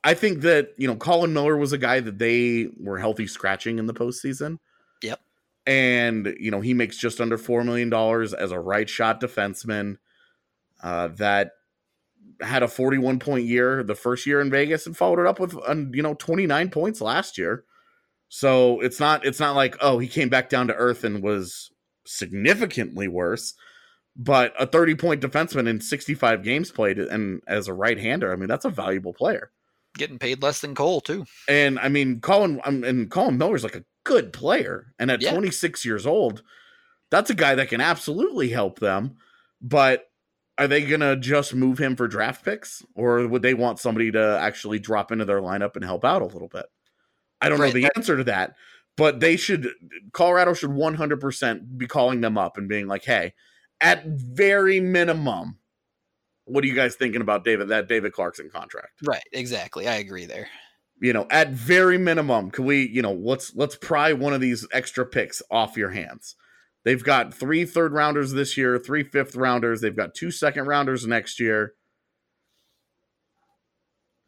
I think that, you know, Colin Miller was a guy that they were healthy scratching in the postseason. Yep. And, you know, he makes just under $4 million as a right shot defenseman uh, that had a 41 point year the first year in Vegas and followed it up with, uh, you know, 29 points last year. So it's not, it's not like, oh, he came back down to earth and was significantly worse but a 30 point defenseman in 65 games played and as a right hander i mean that's a valuable player Getting paid less than Cole too. and i mean colin um, and colin miller's like a good player and at Yeah. 26 years old that's a guy that can absolutely help them but are they gonna just move him for draft picks or would they want somebody to actually drop into their lineup and help out a little bit i don't Right, know the answer to that but they should colorado should 100% be calling them up and being like hey at very minimum, what are you guys thinking about David that David Clarkson contract? Right. Exactly. I agree there. You know, at very minimum, can we, you know, let's let's pry one of these extra picks off your hands. They've got three third rounders this year, three fifth rounders. They've got two second rounders next year.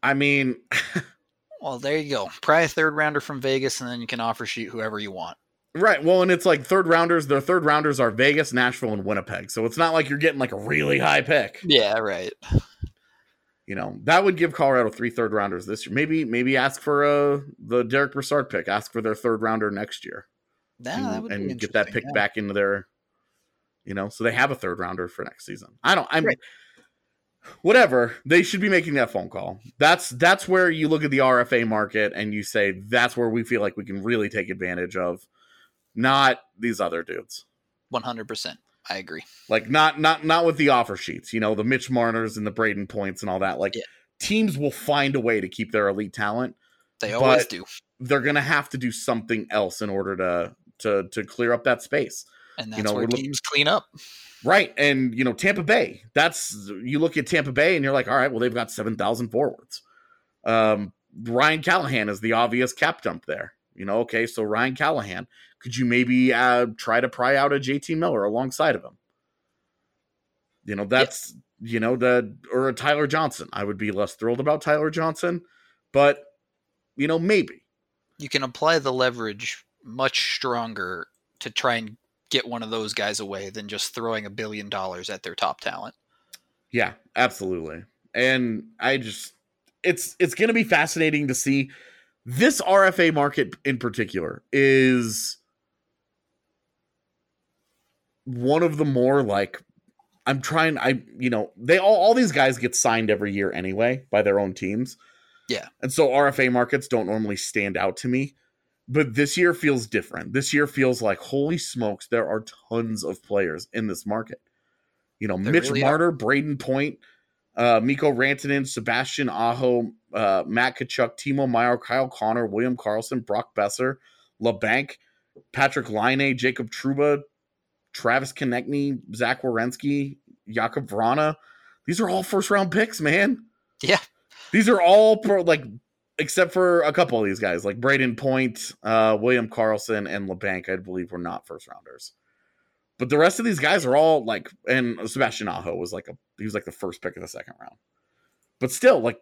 I mean, Well, there you go. Pry a third rounder from Vegas, and then you can offer sheet whoever you want. right. Well, and it's like third rounders. Their third rounders are Vegas, Nashville, and Winnipeg. So it's not like you're getting like a really high pick. Yeah. Right. You know, that would give Colorado three third rounders this year. Maybe, maybe ask for uh the Derek Brassard pick. Ask for their third rounder next year. Yeah, and, that would be and get that pick yeah. back into their, you know, so they have a third rounder for next season. I don't. I'm. Right. Whatever they should be making that phone call. That's that's where you look at the RFA market and you say that's where we feel like we can really take advantage of, not these other dudes. One hundred percent. I agree. Like not not not with the offer sheets, you know, the Mitch Marners and the Brayden Points and all that. Like Yeah. teams will find a way to keep their elite talent. They always But- do, They're gonna have to do something else in order to to to clear up that space. And that's know, where we're look- teams clean up. Right. And, you know, Tampa Bay, that's, you look at Tampa Bay and you're like, all right, well, they've got 7,000 forwards. Um, Ryan Callahan is the obvious cap dump there. You know, okay, so Ryan Callahan, could you maybe uh, try to pry out a JT Miller alongside of him? You know, that's, you know, the, or a Tyler Johnson. I would be less thrilled about Tyler Johnson, but, you know, maybe. You can apply the leverage much stronger to try and get one of those guys away than just throwing a billion dollars at their top talent. Yeah, absolutely. And I just it's it's going to be fascinating to see this RFA market in particular is one of the more like I'm trying I you know, they all all these guys get signed every year anyway by their own teams. Yeah. And so RFA markets don't normally stand out to me. But this year feels different. This year feels like holy smokes, there are tons of players in this market You know, They Mitch really Marner, Brayden Point, uh, Mikko Rantanen, Sebastian Aho, uh, Matt Tkachuk, Timo Meier, Kyle Connor, William Karlsson, Brock Boeser, Labanc, Patrik Laine, Jacob Trouba, Travis Konecny, Zach Werenski, Jakob Vrana. These are all first round picks, man. Yeah. These are all pro, like, except for a couple of these guys, like Brayden Point, uh, William Karlsson, and Labanc, I believe were not first rounders. But the rest of these guys are all like, and Sebastian Aho was like a, he was like the first pick of the second round. But still, like,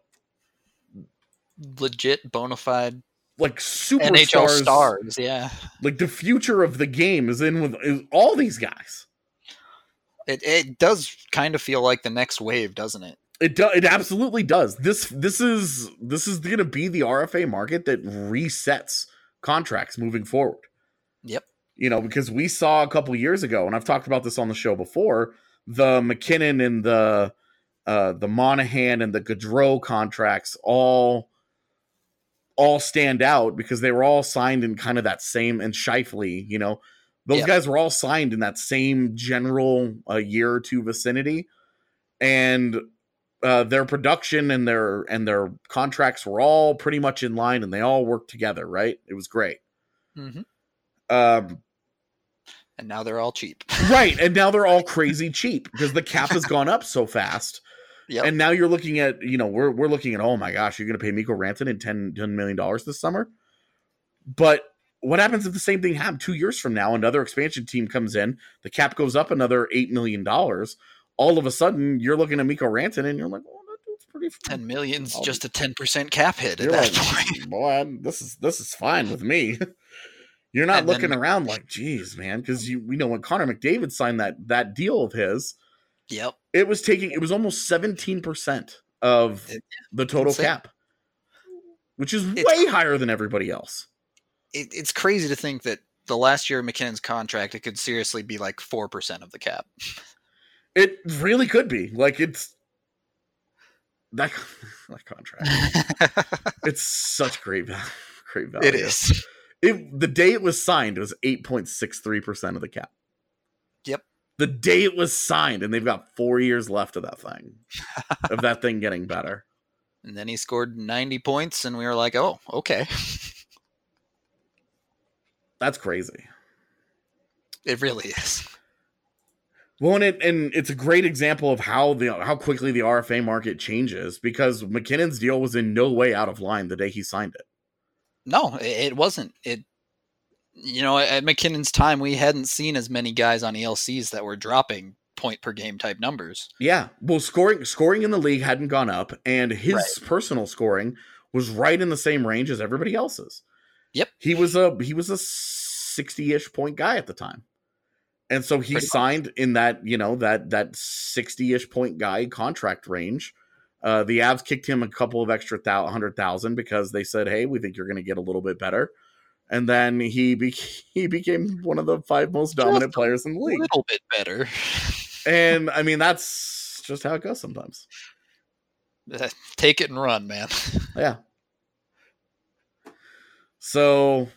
Legit, bona fide like NHL superstars, stars. Yeah. like the future of the game is in with is all these guys. It it does kind of feel like the next wave, doesn't it? It do, it absolutely does. This this is this is going to be the RFA market that resets contracts moving forward. Yep. You know, because we saw a couple years ago, and I've talked about this on the show before, the MacKinnon and the uh, the Monahan and the Gaudreau contracts all all stand out because they were all signed in kind of that same and Scheifele, you know, those Yeah. guys were all signed in that same general uh, year or two vicinity, and uh, their production and their and their contracts were all pretty much in line, and they all worked together. Right? It was great. hmm Um, And now they're all cheap. right, and now they're all crazy cheap because the cap has gone up so fast. Yep. And now you're looking at, you know, we're we're looking at, oh my gosh, you're going to pay Mikko Rantanen 10, 10 million dollars this summer. But what happens if the same thing happened two years from now? Another expansion team comes in, the cap goes up another eight million dollars. All of a sudden, you're looking at Mikko Rantanen, and you're like, oh, that dude's pretty. Ten million's I'll- just a ten percent cap hit at that like, point. boy, this is this is fine with me. You're not And then- looking around like, geez, man, because you we know when Connor McDavid signed that that deal of his, Yep. it was taking it was almost 17% of It- the total cap which is It's- way higher than everybody else It, it's crazy to think that the last year of MacKinnon's contract, it could seriously be like four percent of the cap. it really could be like it's that, that contract it's such great value great value it is. it, the day it was signed it was 8.63% of the cap Yep. the day it was signed and they've got four years left of that thing of that thing getting better And then he scored ninety points, and we were like, oh, okay. that's crazy It really is. Well, and it and it's a great example of how the how quickly the RFA market changes because MacKinnon's deal was in no way out of line the day he signed it. No, it, wasn't. It. You know, at MacKinnon's time, we hadn't seen as many guys on ELCs that were dropping point per game type numbers. Yeah, well, scoring scoring in the league hadn't gone up, and his personal scoring was right in the same range as everybody else's. Yep. he was a he was a sixty ish point guy at the time, and so he Pretty signed in that you know that that sixty ish point guy contract range. Uh, the Avs kicked him a couple of extra thou- hundred thousand because they said, "Hey, we think you're going to get a little bit better." And then he be- he became one of the five most dominant Just players in the league. A little bit better. And I mean, that's just how it goes sometimes. Take it and run, man. Yeah. So,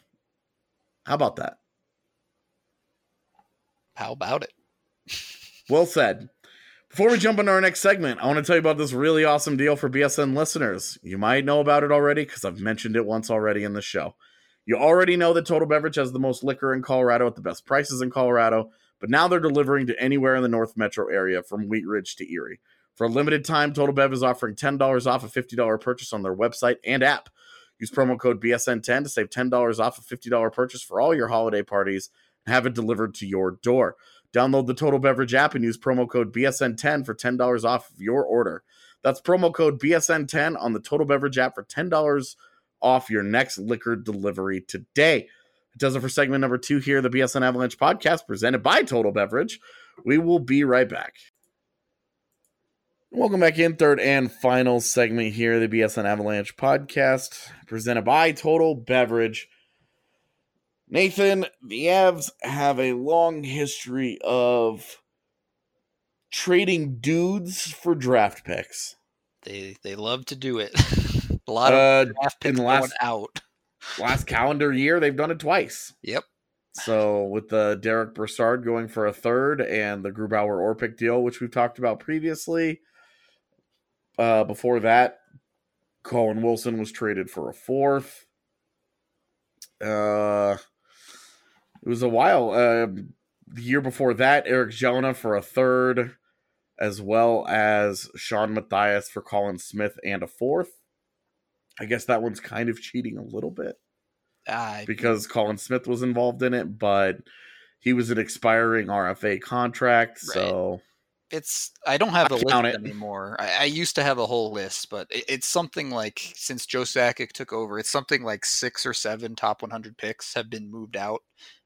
how about that? How about it? Well said. Before we jump into our next segment, I want to tell you about this really awesome deal for BSN listeners. You might know about it already because I've mentioned it once already in the show. You already know that Total Beverage has the most liquor in Colorado at the best prices in Colorado, but now they're delivering to anywhere in the North Metro area from Wheat Ridge to Erie. For a limited time, Total Bev is offering $10 off a $50 purchase on their website and app. Use promo code BSN10 to save $10 off a $50 purchase for all your holiday parties have it delivered to your door. Download the Total Beverage app and use promo code BSN10 for $10 off of your order. That's promo code BSN10 on the Total Beverage app for $10 off your next liquor delivery today. It does it for segment number two here, the BSN Avalanche podcast presented by Total Beverage. We will be right back. Welcome back in, third and final segment here, the BSN Avalanche podcast presented by Total Beverage. Nathan, the Avs have a long history of trading dudes for draft picks. They they love to do it. a lot of Uh, draft in picks going last out. last calendar year, they've done it twice. Yep. So with the Derek Brassard going for a third and the Grubauer Orpik deal, which we've talked about previously. Uh, before that, Colin Wilson was traded for a fourth. Uh, it was a while. Uh, the year before that, Eric Gelinas for a third, as well as Shawn Matthias for Colin Smith and a fourth. I guess that one's kind of cheating a little bit because Colin Smith was involved in it, but he was an expiring RFA contract, so it's I don't have I a list it. anymore. I, I used to have a whole list, but it, it's something like since Joe Sakic took over, it's something like six or seven top 100 picks have been moved out,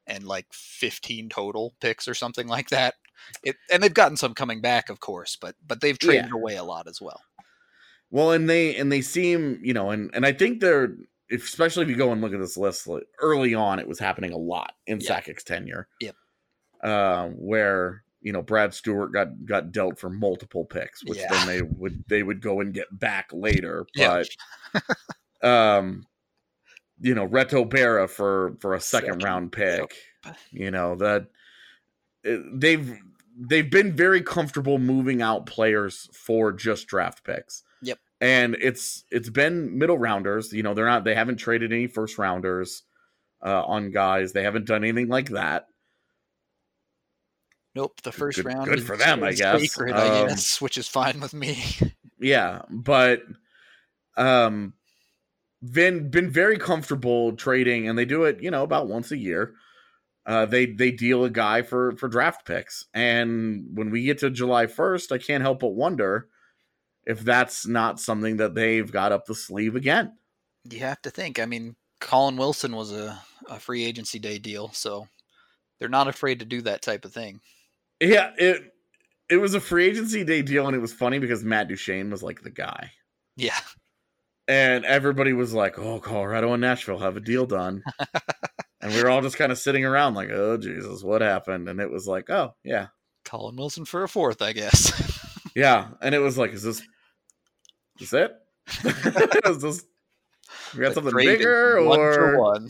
and like 15 total picks or something like that. It and they've gotten some coming back, of course, but but they've traded away a lot as well. Well, and they and they seem, you know, and and I think they're if, especially if you go and look at this list like, early on, it was happening a lot in Yeah. Sakic's tenure. Yep. Uh, where you know Brad Stuart got got dealt for multiple picks, which Yeah. then they would they would go and get back later. Yeah. But um, you know Reto Berra for for a second, Second, round yep. pick. You know that they've they've been very comfortable moving out players for just draft picks. Yep. And it's it's been middle rounders. You know they're not they haven't traded any first rounders uh, on guys. They haven't done anything like that. Nope, the first Good- round good for them, I guess. sacred, I Um, guess, which is fine with me. Yeah, but um been been very comfortable trading and they do it, you know, about once a year. Uh they they deal a guy for for draft picks. And when we get to July 1st, I can't help but wonder if that's not something that they've got up the sleeve again. You have to think. I mean, Colin Wilson was a, a free agency day deal, so they're not afraid to do that type of thing. Yeah, it it was a free agency day deal and it was funny because Matt Duchene was like the guy. Yeah, and everybody was like, "Oh, Colorado and Nashville have a deal done," and we were all just kind of sitting around like, "Oh Jesus, what happened?" And it was like, "Oh yeah, Colin Wilson for a fourth, I guess. yeah," and it was like, "Is this is this it? is this we got The something bigger one or one.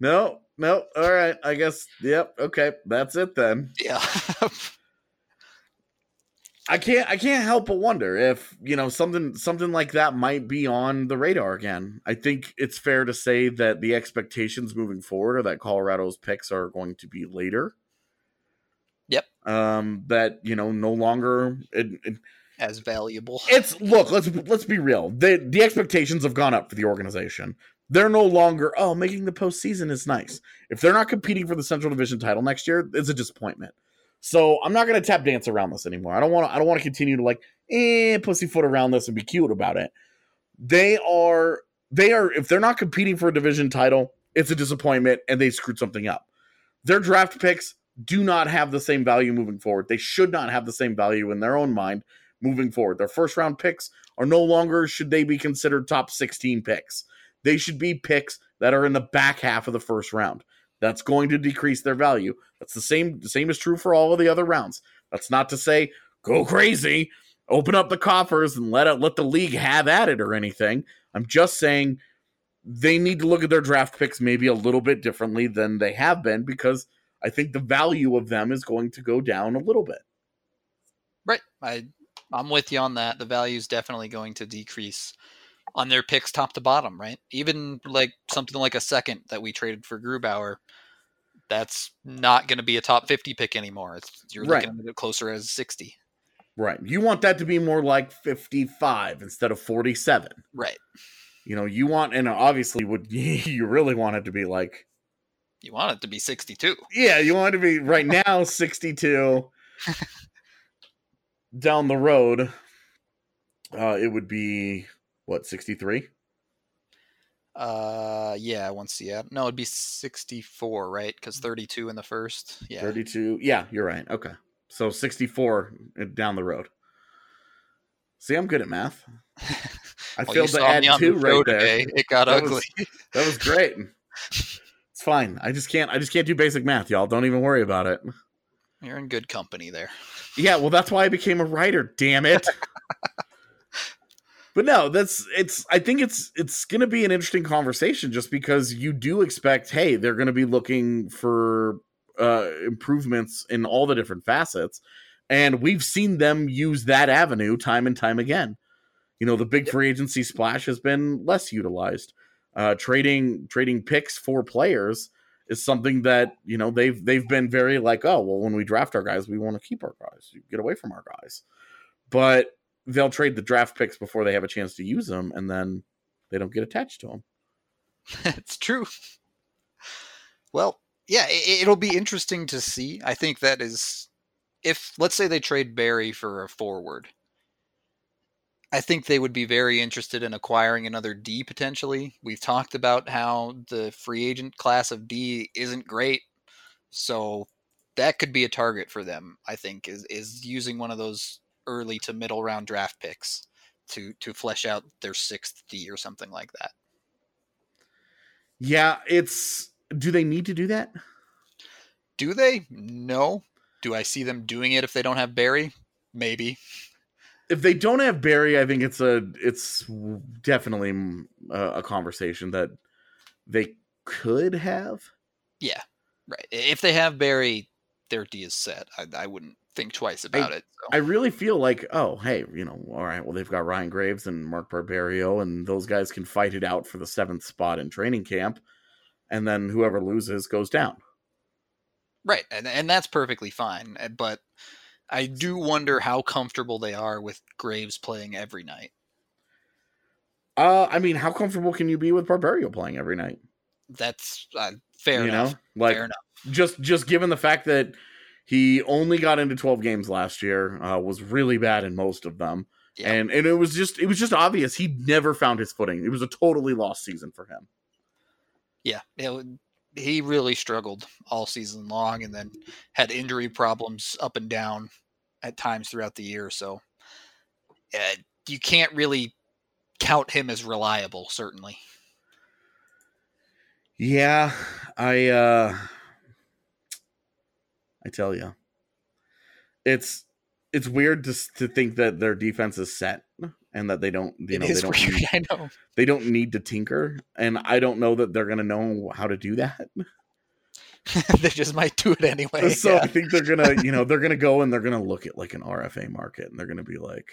no?" No, all right. I guess. Yep. Okay, that's it then. Yeah, I can't. I can't help but wonder if you know something. Something like that might be on the radar again. I think it's fair to say that the expectations moving forward are that Colorado's picks are going to be later. Yep. Um. That you know no longer. It, it, as valuable. it's look. Let's let's be real. The the expectations have gone up for the organization. They're no longer. Oh, making the postseason is nice. If they're not competing for the Central Division title next year, it's a disappointment. So I'm not to tap dance around this anymore. I don't want to. I don't want to continue to like eh pussyfoot around this and be cute about it. They are. They are. If they're not competing for a division title, it's a disappointment, and they screwed something up. Their draft picks do not have the same value moving forward. They should not have the same value in their own mind moving forward. Their first round picks are no longer should they be considered top 16 picks. They should be picks that are in the back half of the first round. That's going to decrease their value. That's the same the same is true for all of the other rounds. That's not to say go crazy, open up the coffers and let it let the league have at it or anything. I'm just saying they need to look at their draft picks maybe a little bit differently than they have been because I think the value of them is going to go down a little bit. Right. I I'm with you on that. The value is definitely going to decrease on their picks top to bottom, right? Even like something like a second that we traded for Grubauer, that's not going to be a top 50 pick anymore. It's, you're Right. looking at it closer as 60. Right. You want that to be more like 55 instead of 47. Right. You know, you want and obviously would you really want it to be like You want it to be 62. yeah, you want it to be right now 62 down the road uh it would be what 63? Uh, yeah, once Seattle. No, it'd be 64, right? Because 32 in the first. Yeah. 32. Yeah, you're right. Okay. So 64 down the road. See, I'm good at math. I Well, failed to add two right there. today. It got That ugly. was- That was great. It's fine. I just can't I just can't do basic math, y'all. Don't even worry about it. You're in good company there. Yeah, well that's why I became a writer, damn it. but no, that's it's. I think it's it's going to be an interesting conversation just because you do expect, hey, they're going to be looking for uh, improvements in all the different facets, and we've seen them use that avenue time and time again. You know, the big free agency splash has been less utilized. Uh, trading trading picks for players is something that you know they've they've been very like, oh well, when we draft our guys, we want to keep our guys, you get away from our guys, but they'll trade the draft picks before they have a chance to use them, and then they don't get attached to them. That's true. Well, yeah, it, will be interesting to see. I think that is, if let's say they trade Barrie for a forward, I think they would be very interested in acquiring another D potentially. We've talked about how the free agent class of D isn't great, so that could be a target for them. I think is is using one of those early to middle round draft picks to to flesh out their sixth D or something like that. Yeah, it's. Do they need to do that? Do they? No. Do I see them doing it if they don't have Barrie? Maybe. If they don't have Barrie, I think it's a it's definitely a, a conversation that they could have. Yeah, right. If they have Barrie, their D is set. I, I wouldn't think twice about I, it. So. I really feel like, oh, hey, you know, all right, well, they've got Ryan Graves and Mark Barberio, and those guys can fight it out for the seventh spot in training camp, and then whoever loses goes down. Right, and and that's perfectly fine. Eh, but I do wonder how comfortable they are with Graves playing every night. Uh, I mean, how comfortable can you be with Barberio playing every night? That's uh, fair you enough. Know? Like, fair enough. Just just given the fact that he only got into 12 games last year, uh, was really bad in most of them. Yeah. And and it was just it was just obvious he never found his footing. It was a totally lost season for him. Yeah, it, he really struggled all season long, and then had injury problems up and down at times throughout the year. So uh, you can't really count him as reliable, certainly. Yeah, I uh I tell you, it's it's weird to to think that their defense is set and that they don't you know they don't weird, need, I know. they don't need to tinker and I don't know that they're gonna know how to do that. they just might do it anyway. So yeah. I think they're gonna you know they're gonna go and they're gonna look at like an RFA market and they're gonna be like,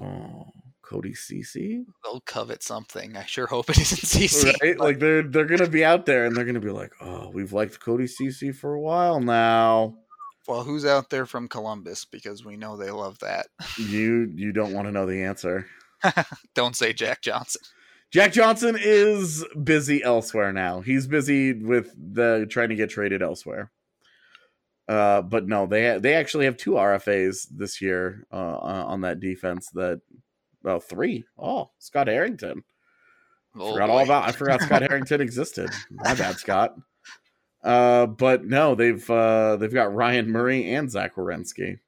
oh Cody Ceci. They'll covet something. I sure hope it isn't Ceci. Right? But... Like they're they're gonna be out there and they're gonna be like, oh, we've liked Cody Ceci for a while now. Well, who's out there from Columbus? Because we know they love that. You you don't want to know the answer. don't say Jack Johnson. Jack Johnson is busy elsewhere now. He's busy with the trying to get traded elsewhere. Uh, but no, they they actually have two RFAs this year uh, on that defense that well, three. Oh, Scott Harrington. Oh, forgot boy. all about. I forgot Scott Harrington existed. My bad, Scott. Uh, but no, they've uh, they've got Ryan Murray and Zach Werenski.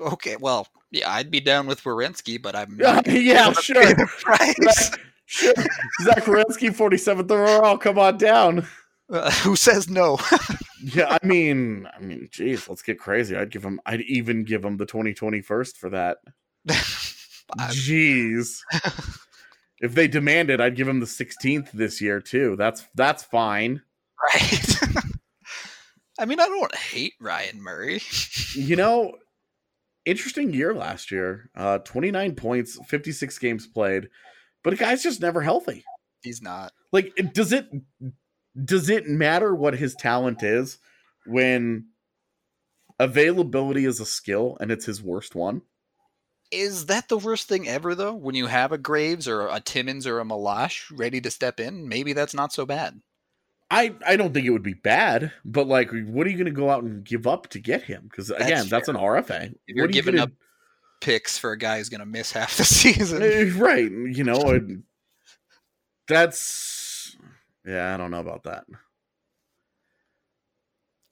Okay, well, yeah, I'd be down with Werenski, but I'm not yeah, sure. Zach, sure. Zach Werenski, forty seventh overall. Come on down. Uh, who says no? yeah, I mean, I mean, geez, let's get crazy. I'd give him. I'd even give him the twenty twenty first for that. Jeez. if they demanded, I'd give him the 16th this year too. That's that's fine. Right. I mean, I don't hate Ryan Murray. you know, interesting year last year. Uh 29 points, 56 games played, but a guy's just never healthy. He's not. Like does it does it matter what his talent is when availability is a skill and it's his worst one? Is that the worst thing ever, though? When you have a Graves or a Timmins or a Meloche ready to step in, maybe that's not so bad. I, I don't think it would be bad, but like, what are you going to go out and give up to get him? Because again, that's, that's, an RFA. If you're giving you gonna... up picks for a guy who's going to miss half the season, eh, right? You know, that's yeah. I don't know about that.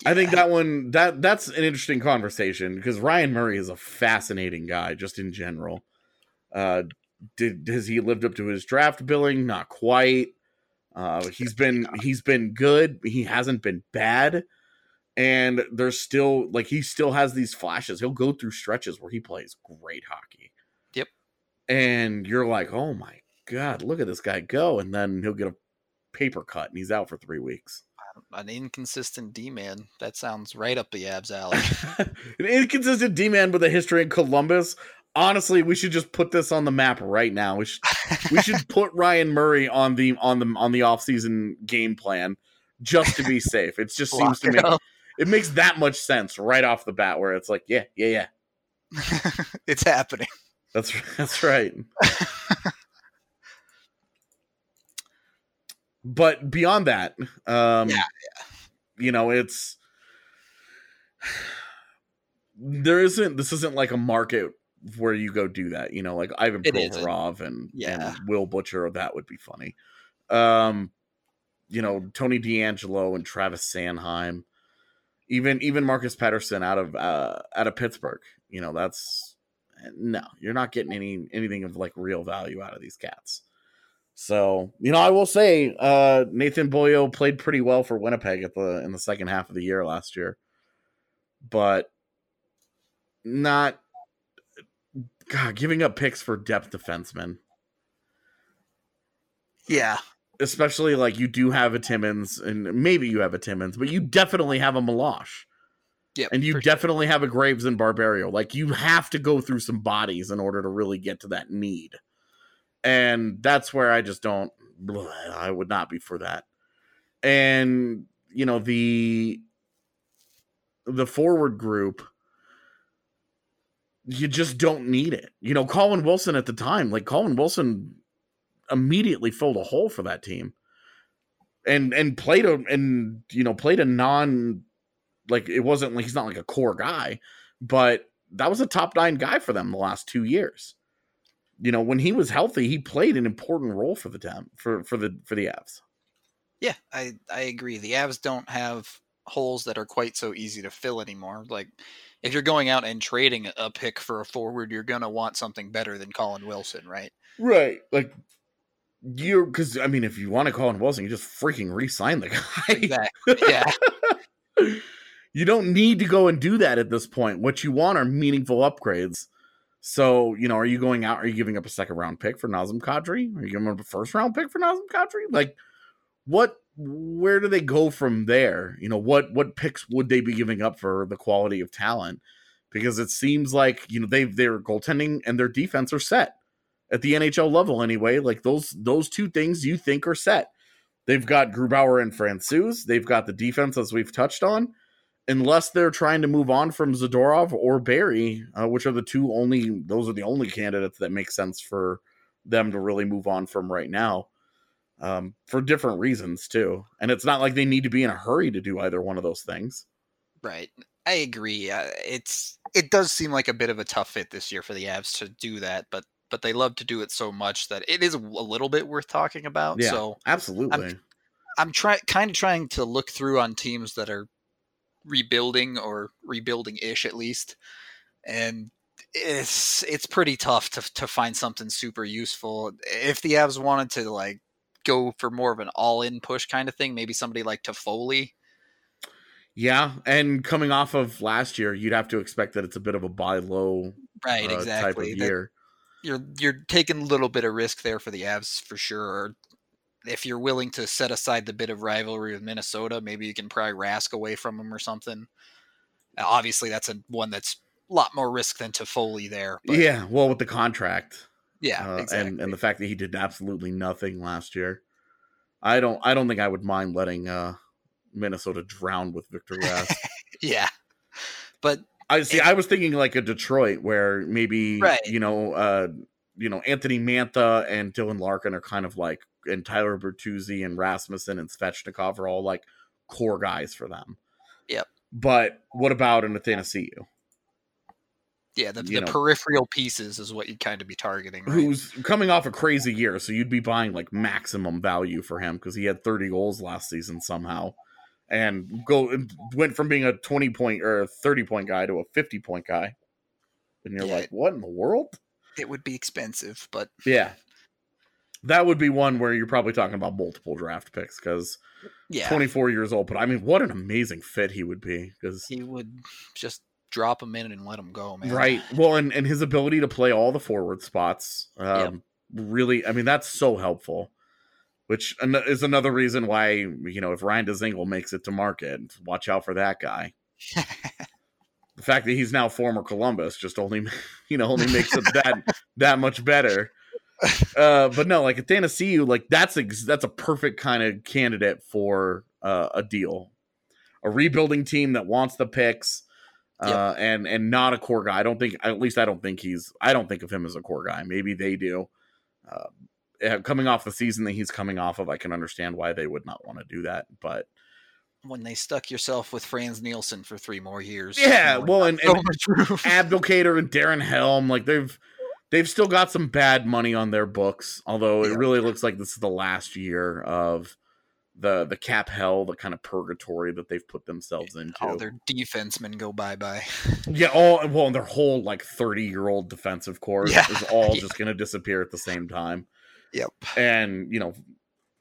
I think that one that that's an interesting conversation because Ryan Murray is a fascinating guy just in general. Uh, did has he lived up to his draft billing? Not quite. Uh, he's been he's been good. He hasn't been bad, and there's still like he still has these flashes. He'll go through stretches where he plays great hockey. Yep. and you're like, oh my god, look at this guy go, and then he'll get a paper cut and he's out for three weeks. An inconsistent D man. That sounds right up the Avs alley. An inconsistent D man with a history in Columbus. Honestly, we should just put this on the map right now. We should we should put Ryan Murray on the on the on the offseason game plan just to be safe. It just seems to me it it makes that much sense right off the bat where it's like, yeah, yeah, yeah. it's happening. That's that's right. But beyond that, um Yeah, you know, it's there isn't this isn't like a market where you go do that, you know, like Ivan It isn't. Provorov and, Yeah. and Will Butcher, that would be funny. Um you know, Tony DeAngelo and Travis Sanheim, even even Marcus Pettersson out of uh out of Pittsburgh, you know, that's no, you're not getting any anything of like real value out of these cats. So, you know, I will say uh Nathan Beaulieu played pretty well for Winnipeg at the in the second half of the year last year. But not God, giving up picks for depth defensemen. Yeah. Especially like you do have a Timmins and maybe you have a Timmins, but you definitely have a Meloche. Yep. And you for sure. definitely have a Graves and Barberio. Like you have to go through some bodies in order to really get to that need. And that's where I just don't I would not be for that. And you know, the the forward group you just don't need it. You know, Colin Wilson at the time, like Colin Wilson immediately filled a hole for that team. And and played a and you know, played a non like it wasn't like he's not like a core guy, but that was a top nine guy for them the last two years. You know, when he was healthy, he played an important role for the team for for the for the Avs. Yeah, I I agree. The Avs don't have holes that are quite so easy to fill anymore. Like if you're going out and trading a pick for a forward, you're gonna want something better than Colin Wilson, right? Right. Like you're because I mean, if you want to Colin Wilson, you just freaking re-sign the guy. Exactly. Yeah. you don't need to go and do that at this point. What you want are meaningful upgrades. So, you know, are you going out? Are you giving up a second round pick for Nazem Kadri? Are you giving up a first round pick for Nazem Kadri? Like, what? Where do they go from there? You know, what what picks would they be giving up for the quality of talent? Because it seems like you know they their goaltending and their defense are set at the NHL level anyway. Like those those two things you think are set. They've got Grubauer and Francouz. They've got the defense as we've touched on. Unless they're trying to move on from Zadorov or Barrie, uh, which are the two only, those are the only candidates that make sense for them to really move on from right now, um, for different reasons too. And it's not like they need to be in a hurry to do either one of those things. Right. I agree. Uh, it's it does seem like a bit of a tough fit this year for the Avs to do that, but but they love to do it so much that it is a little bit worth talking about. Yeah, So absolutely. I'm trying kind of trying to look through on teams that are rebuilding or rebuilding ish at least. And it's it's pretty tough to to find something super useful. If the Avs wanted to like go for more of an all in push kind of thing, maybe somebody like Toffoli. yeah, and coming off of last year, you'd have to expect that it's a bit of a buy low Right, uh, exactly. type of That- year. you're you're taking a little bit of risk there for the Avs for sure. If you're willing to set aside the bit of rivalry with Minnesota, maybe you can pry Rask away from them or something. Now, obviously, that's a one that's a lot more risk than Toffoli there. But yeah, well, with the contract, yeah, uh, exactly. and and the fact that he did absolutely nothing last year, I don't I don't think I would mind letting uh, Minnesota drown with Victor Rask. yeah, but I see. I was thinking like a Detroit, where maybe Right. you know, uh, you know, Anthony Mantha and Dylan Larkin are kind of like, and Tyler Bertuzzi and Rasmussen and Svechnikov are all like core guys for them. Yep. But what about an Athanasiu, yeah, the, the know. peripheral pieces is what you'd kind of be targeting. Right? who's coming off a crazy year? So you'd be buying like maximum value for him because he had 30 goals last season somehow, and go went from being a 20 point or a 30 point guy to a 50 point guy. And you're Yeah. like, what in the world? it would be expensive, but Yeah. That would be one where you're probably talking about multiple draft picks because yeah, 24 years old. But I mean, what an amazing fit he would be because he would just drop him in and let him go, man. Right. Well, and, and his ability to play all the forward spots, um, really, I mean, that's so helpful. Which is another reason why you know if Ryan Dzingel makes it to market, watch out for that guy. the fact that he's now former Columbus just only you know only makes it that that much better. Uh, but no, like Athanasiu, like that's ex- that's a perfect kind of candidate for uh, a deal, a rebuilding team that wants the picks, uh, and and not a core guy. I don't think, at least I don't think he's. I don't think of him as a core guy. Maybe they do. Uh, eh, coming off the season that he's coming off of, I can understand why they would not want to do that. But when they stuck yourself with Frans Nielsen for three more years. yeah, well, and, and. Abdelkader and Darren Helm, like they've they've still got some bad money on their books. Although it Yeah. really looks like this is the last year of the the cap hell, the kind of purgatory that they've put themselves into. all their defensemen go bye bye. yeah, all well, and their whole like thirty year old defensive core Yeah. is all Yeah. just going to disappear at the same time. Yep. and you know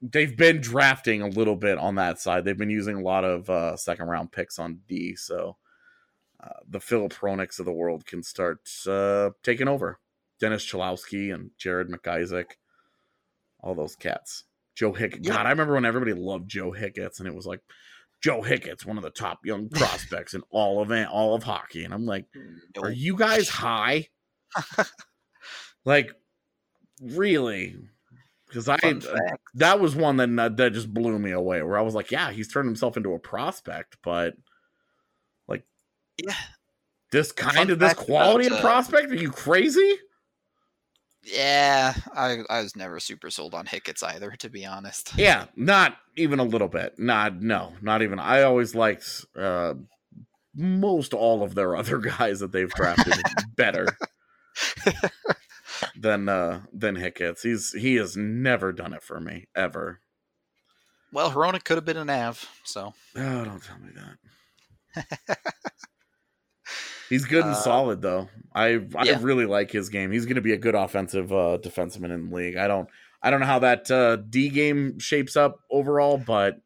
they've been drafting a little bit on that side. They've been using a lot of uh, second round picks on D, so uh, the Philip of the world can start uh, taking over. Dennis Cholowski and Jared McIsaac, all those cats. Joe Hickett. God, I remember when everybody loved Joe Hicketts, and it was like Joe Hicketts one of the top young prospects in all of all of hockey, and I'm like, are you guys high? like, really? Because I fact. that was one that that just blew me away. Where I was like, yeah, he's turned himself into a prospect, but like, Yeah. this kind Fun of this quality about, of uh, prospect? Are you crazy? Yeah, I I was never super sold on Hicketts either, to be honest. Yeah, not even a little bit. Not no, not even. I always liked uh most all of their other guys that they've drafted better than uh than Hicketts. He's he has never done it for me ever. Well, Hronek could have been an Av, so Oh, don't tell me that. He's good and Uh, solid though. I I yeah. really like his game. He's going to be a good offensive uh, defenseman in the league. I don't I don't know how that uh, D game shapes up overall, but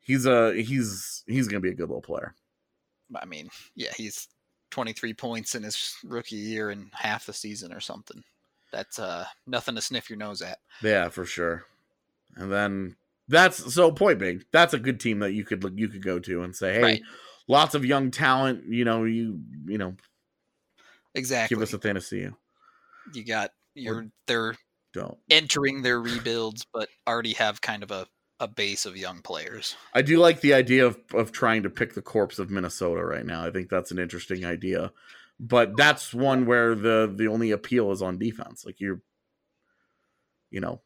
he's a he's he's going to be a good little player. I mean, yeah, he's 23 points in his rookie year and half the season or something. That's uh nothing to sniff your nose at. Yeah, for sure. And then that's so point being, That's a good team that you could look you could go to and say, hey, Right. Lots of young talent. You know, you you know, Exactly. give us a fantasy. you got your they're Don't. entering their rebuilds, but already have kind of a, a base of young players. I do like the idea of, of trying to pick the corpse of Minnesota right now. I think that's an interesting idea. But that's one where the the only appeal is on defense. Like you're you know,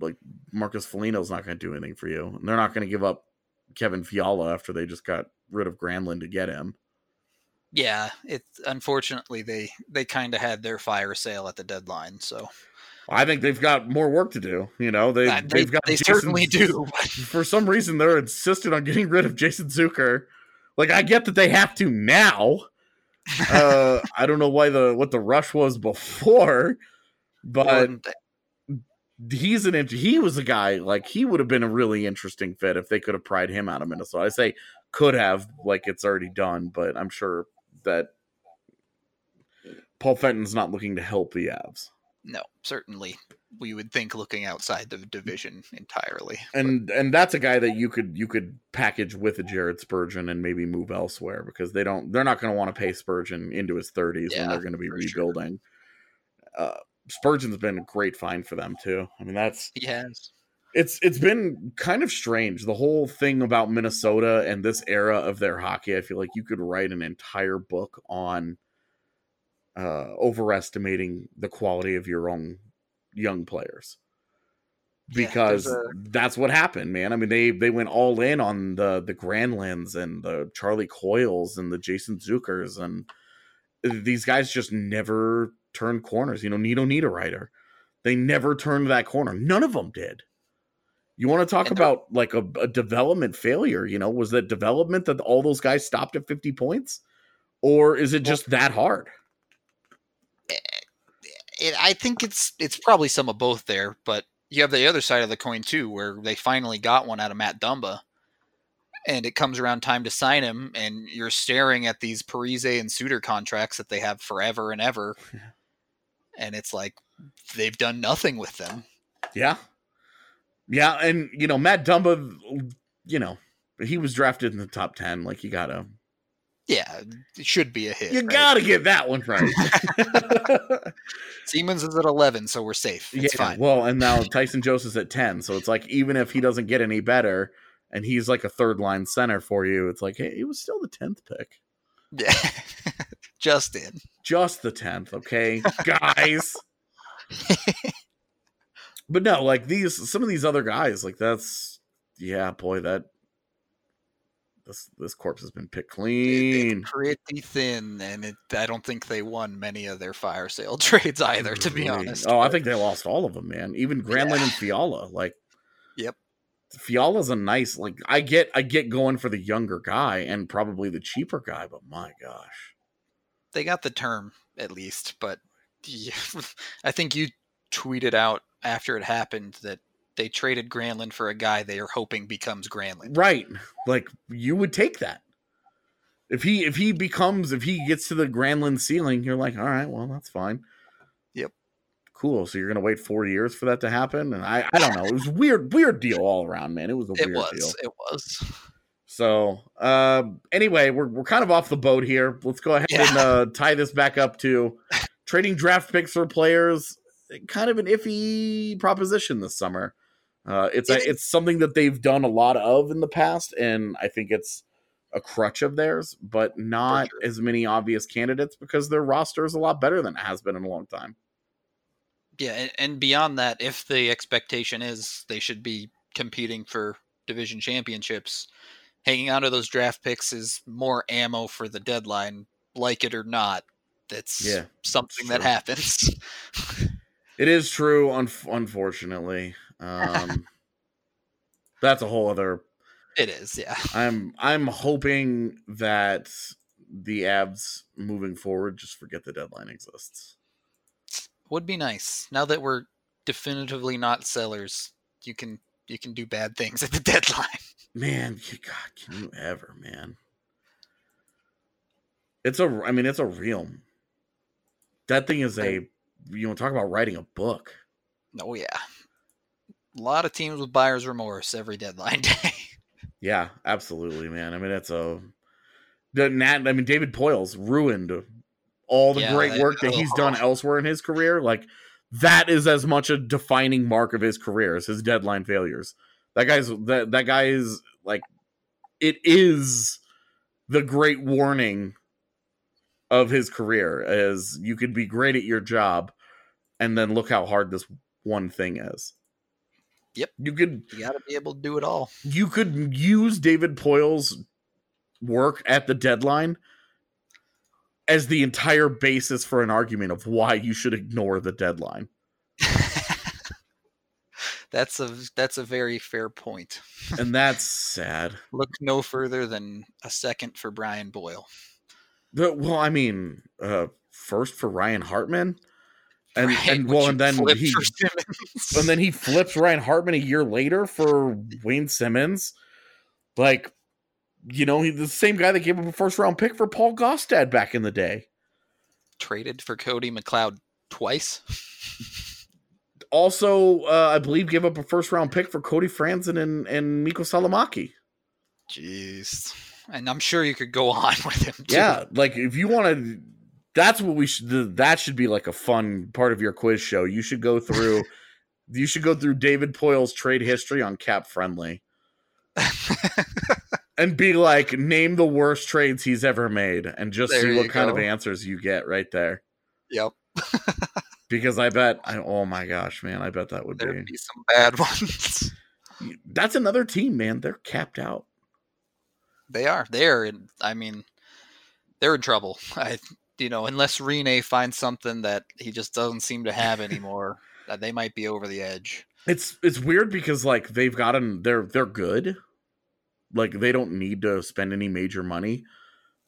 like Marcus Foligno's not going to do anything for you. And they're not going to give up Kevin Fiala after they just got rid of Granlund to get him. Yeah, it's unfortunately they they kind of had their fire sale at the deadline, so I think they've got more work to do. You know, they, Uh, they, they've got they Jason- certainly do. For some reason, they're insistent on getting rid of Jason Zucker. Like, I get that they have to now. uh, I don't know why the what the rush was before, but he's an he was a guy like he would have been a really interesting fit if they could have pried him out of Minnesota. I say could have like it's already done, but I'm sure that Paul Fenton's not looking to help the Avs. no, certainly we would think looking outside the division entirely. and and that's a guy that you could you could package with a Jared Spurgeon and maybe move elsewhere because they don't they're not going to want to pay Spurgeon into his 30s when Yeah, they're going to be for sure. rebuilding. Uh, Spurgeon's been a great find for them too. I mean that's He has. It's it's been kind of strange the whole thing about Minnesota and this era of their hockey. I feel like you could write an entire book on uh overestimating the quality of your own young players because there's a- that's what happened, man. I mean, they they went all in on the the Granlunds and the Charlie Coyles and the Jason Zuckers, and these guys just never turned corners. You know, Nino Niederreiter, they never turned that corner. None of them did. You want to talk And about like a, a development failure? You know, was that development that all those guys stopped at fifty points, or is it just that hard? Eh, it, I think it's it's probably some of both there, but you have the other side of the coin too, where they finally got one out of Matt Dumba, and it comes around time to sign him, and you're staring at these Parise and Suter contracts that they have forever and ever, and it's like they've done nothing with them. Yeah. Yeah, and you know, Matt Dumba, you know, he was drafted in the top 10. Like you gotta Yeah, it should be a hit. you right? gotta get that one right. Siemens is at 11, so we're safe. It's yeah, fine. well, and now Tyson Jost's at 10. So it's like even if he doesn't get any better and he's like a third line center for you, it's like, hey, he was still the 10th pick. Yeah. Just in. Just the 10th, okay, guys. but no, like these some of these other guys, like that's yeah, boy, that this this corpse has been picked clean. pretty thin, and it, I don't think they won many of their fire sale trades either, to be honest. Oh, I think they lost all of them, man. Even Granlund and Fiala. Like, Yep. Fiala's a nice. Like, I get, I get going for the younger guy and probably the cheaper guy, but my gosh, they got the term at least, but yeah, I think you tweeted out after it happened that they traded Granlund for a guy they are hoping becomes Granlund. right? Like, you would take that if he if he becomes if he gets to the Granlund ceiling. You're like, all right, well, that's fine. Yep. Cool. So you're gonna wait four years for that to happen, and I, I don't know. It was weird, weird deal all around, man. It was a It weird was. deal. It was. So, uh, anyway, we're we're kind of off the boat here. Let's go ahead Yeah. and uh, tie this back up to trading draft picks for players. Kind of an iffy proposition this summer. Uh, it's a, It is. something that they've done a lot of in the past, and I think it's a crutch of theirs, but not sure. as many obvious candidates because their roster is a lot better than it has been in a long time. Yeah, and, beyond that, if the expectation is they should be competing for division championships, hanging on to those draft picks is more ammo for the deadline, like it or not. That's Yeah, something that happens. It is true, un- unfortunately. Um, that's a whole other it is, yeah. I'm I'm hoping that the Avs moving forward just forget the deadline exists. Would be nice. Now that we're definitively not sellers, you can you can do bad things at the deadline. Man, God, can you ever, man? It's a I mean, it's a real that thing is a you know, talk about writing a book. Oh yeah. A lot of teams with buyer's remorse every deadline day. Yeah, absolutely, man. I mean, it's a the Nat. I mean, David Poile's ruined all the Yeah, great work that he's done elsewhere in his career. Like that is as much a defining mark of his career as his deadline failures. That guy's that that guy is like it is the great warning of his career as you could be great at your job and then look how hard this one thing is. Yep. You could you got to be able to do it all. you could use David Poile's work at the deadline as the entire basis for an argument of why you should ignore the deadline. that's a that's a very fair point. And that's sad. Look no further than a second for Brian Boyle. The- well, I mean, uh first for Ryan Hartman. And Right, and well and then he and then he flips Ryan Hartman a year later for Wayne Simmonds. Like, you know, he's the same guy that gave up a first round pick for Paul Gaustad back in the day. traded for Cody McLeod twice. also, uh, I believe, gave up a first round pick for Cody Franson and, and Miikka Salomaki. Jeez. And I'm sure you could go on with him too. Yeah, like if you want to, that's what we should. That should be like a fun part of your quiz show. You should go through. you should go through David Poile's trade history on Cap Friendly and be like, name the worst trades he's ever made, and just There see what kind of answers you get right there. yep. Because I bet, I, oh my gosh, man, I bet that would be. Be some bad ones. That's another team, man. They're capped out. They are. They're in I mean they're in trouble. I you know, unless Rinne finds something that he just doesn't seem to have anymore, they might be over the edge. It's it's weird because like they've gotten they're they're good. Like they don't need to spend any major money.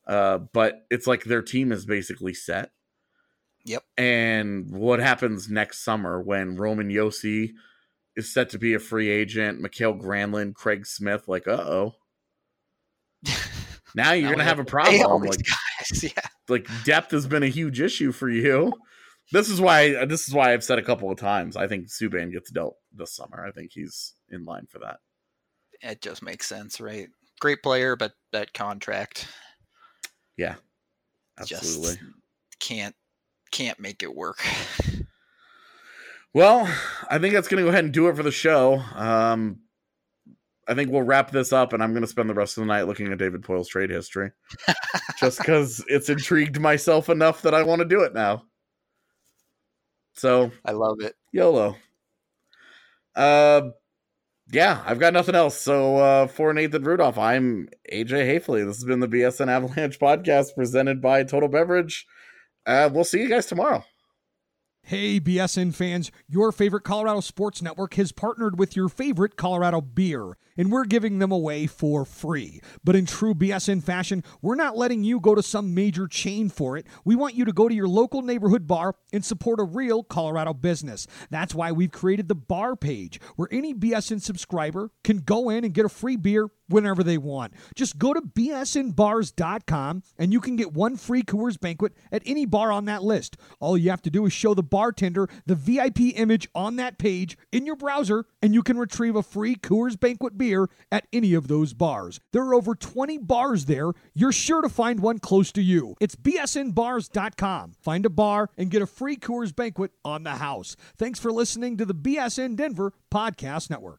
Uh but it's like their team is basically set. Yep. And what happens next summer when Roman Josi is set to be a free agent, Mikael Granlund, Craig Smith, like uh oh. Now you're Now gonna we have a to pay all problem. Like guys. Yeah. like depth has been a huge issue for you. This is why this is why I've said a couple of times. I think Subban gets dealt this summer. I think he's in line for that. It just makes sense, right? Great player, but that contract Yeah, Absolutely. just can't can't make it work. Well, I think that's going to go ahead and do it for the show. Um, I think we'll wrap this up, and I'm going to spend the rest of the night looking at David Poile's trade history, just because it's intrigued myself enough that I want to do it now. So I love it. YOLO. Uh, yeah, I've got nothing else. So uh, for Nathan Rudolph, I'm AJ Haefele. This has been the BSN Avalanche podcast presented by Total Beverage. Uh, we'll see you guys tomorrow. Hey, BSN fans, your favorite Colorado Sports Network has partnered with your favorite Colorado beer, and we're giving them away for free. But in true BSN fashion, we're not letting you go to some major chain for it. We want you to go to your local neighborhood bar and support a real Colorado business. That's why we've created the bar page, where any BSN subscriber can go in and get a free beer whenever they want. Just go to bsnbars.com and you can get one free Coors banquet at any bar on that list. All you have to do is show the bartender the VIP image on that page in your browser and you can retrieve a free Coors banquet beer at any of those bars. There are over 20 bars there. You're sure to find one close to you. It's bsnbars.com. Find a bar and get a free Coors banquet on the house. Thanks for listening to the BSN Denver Podcast Network.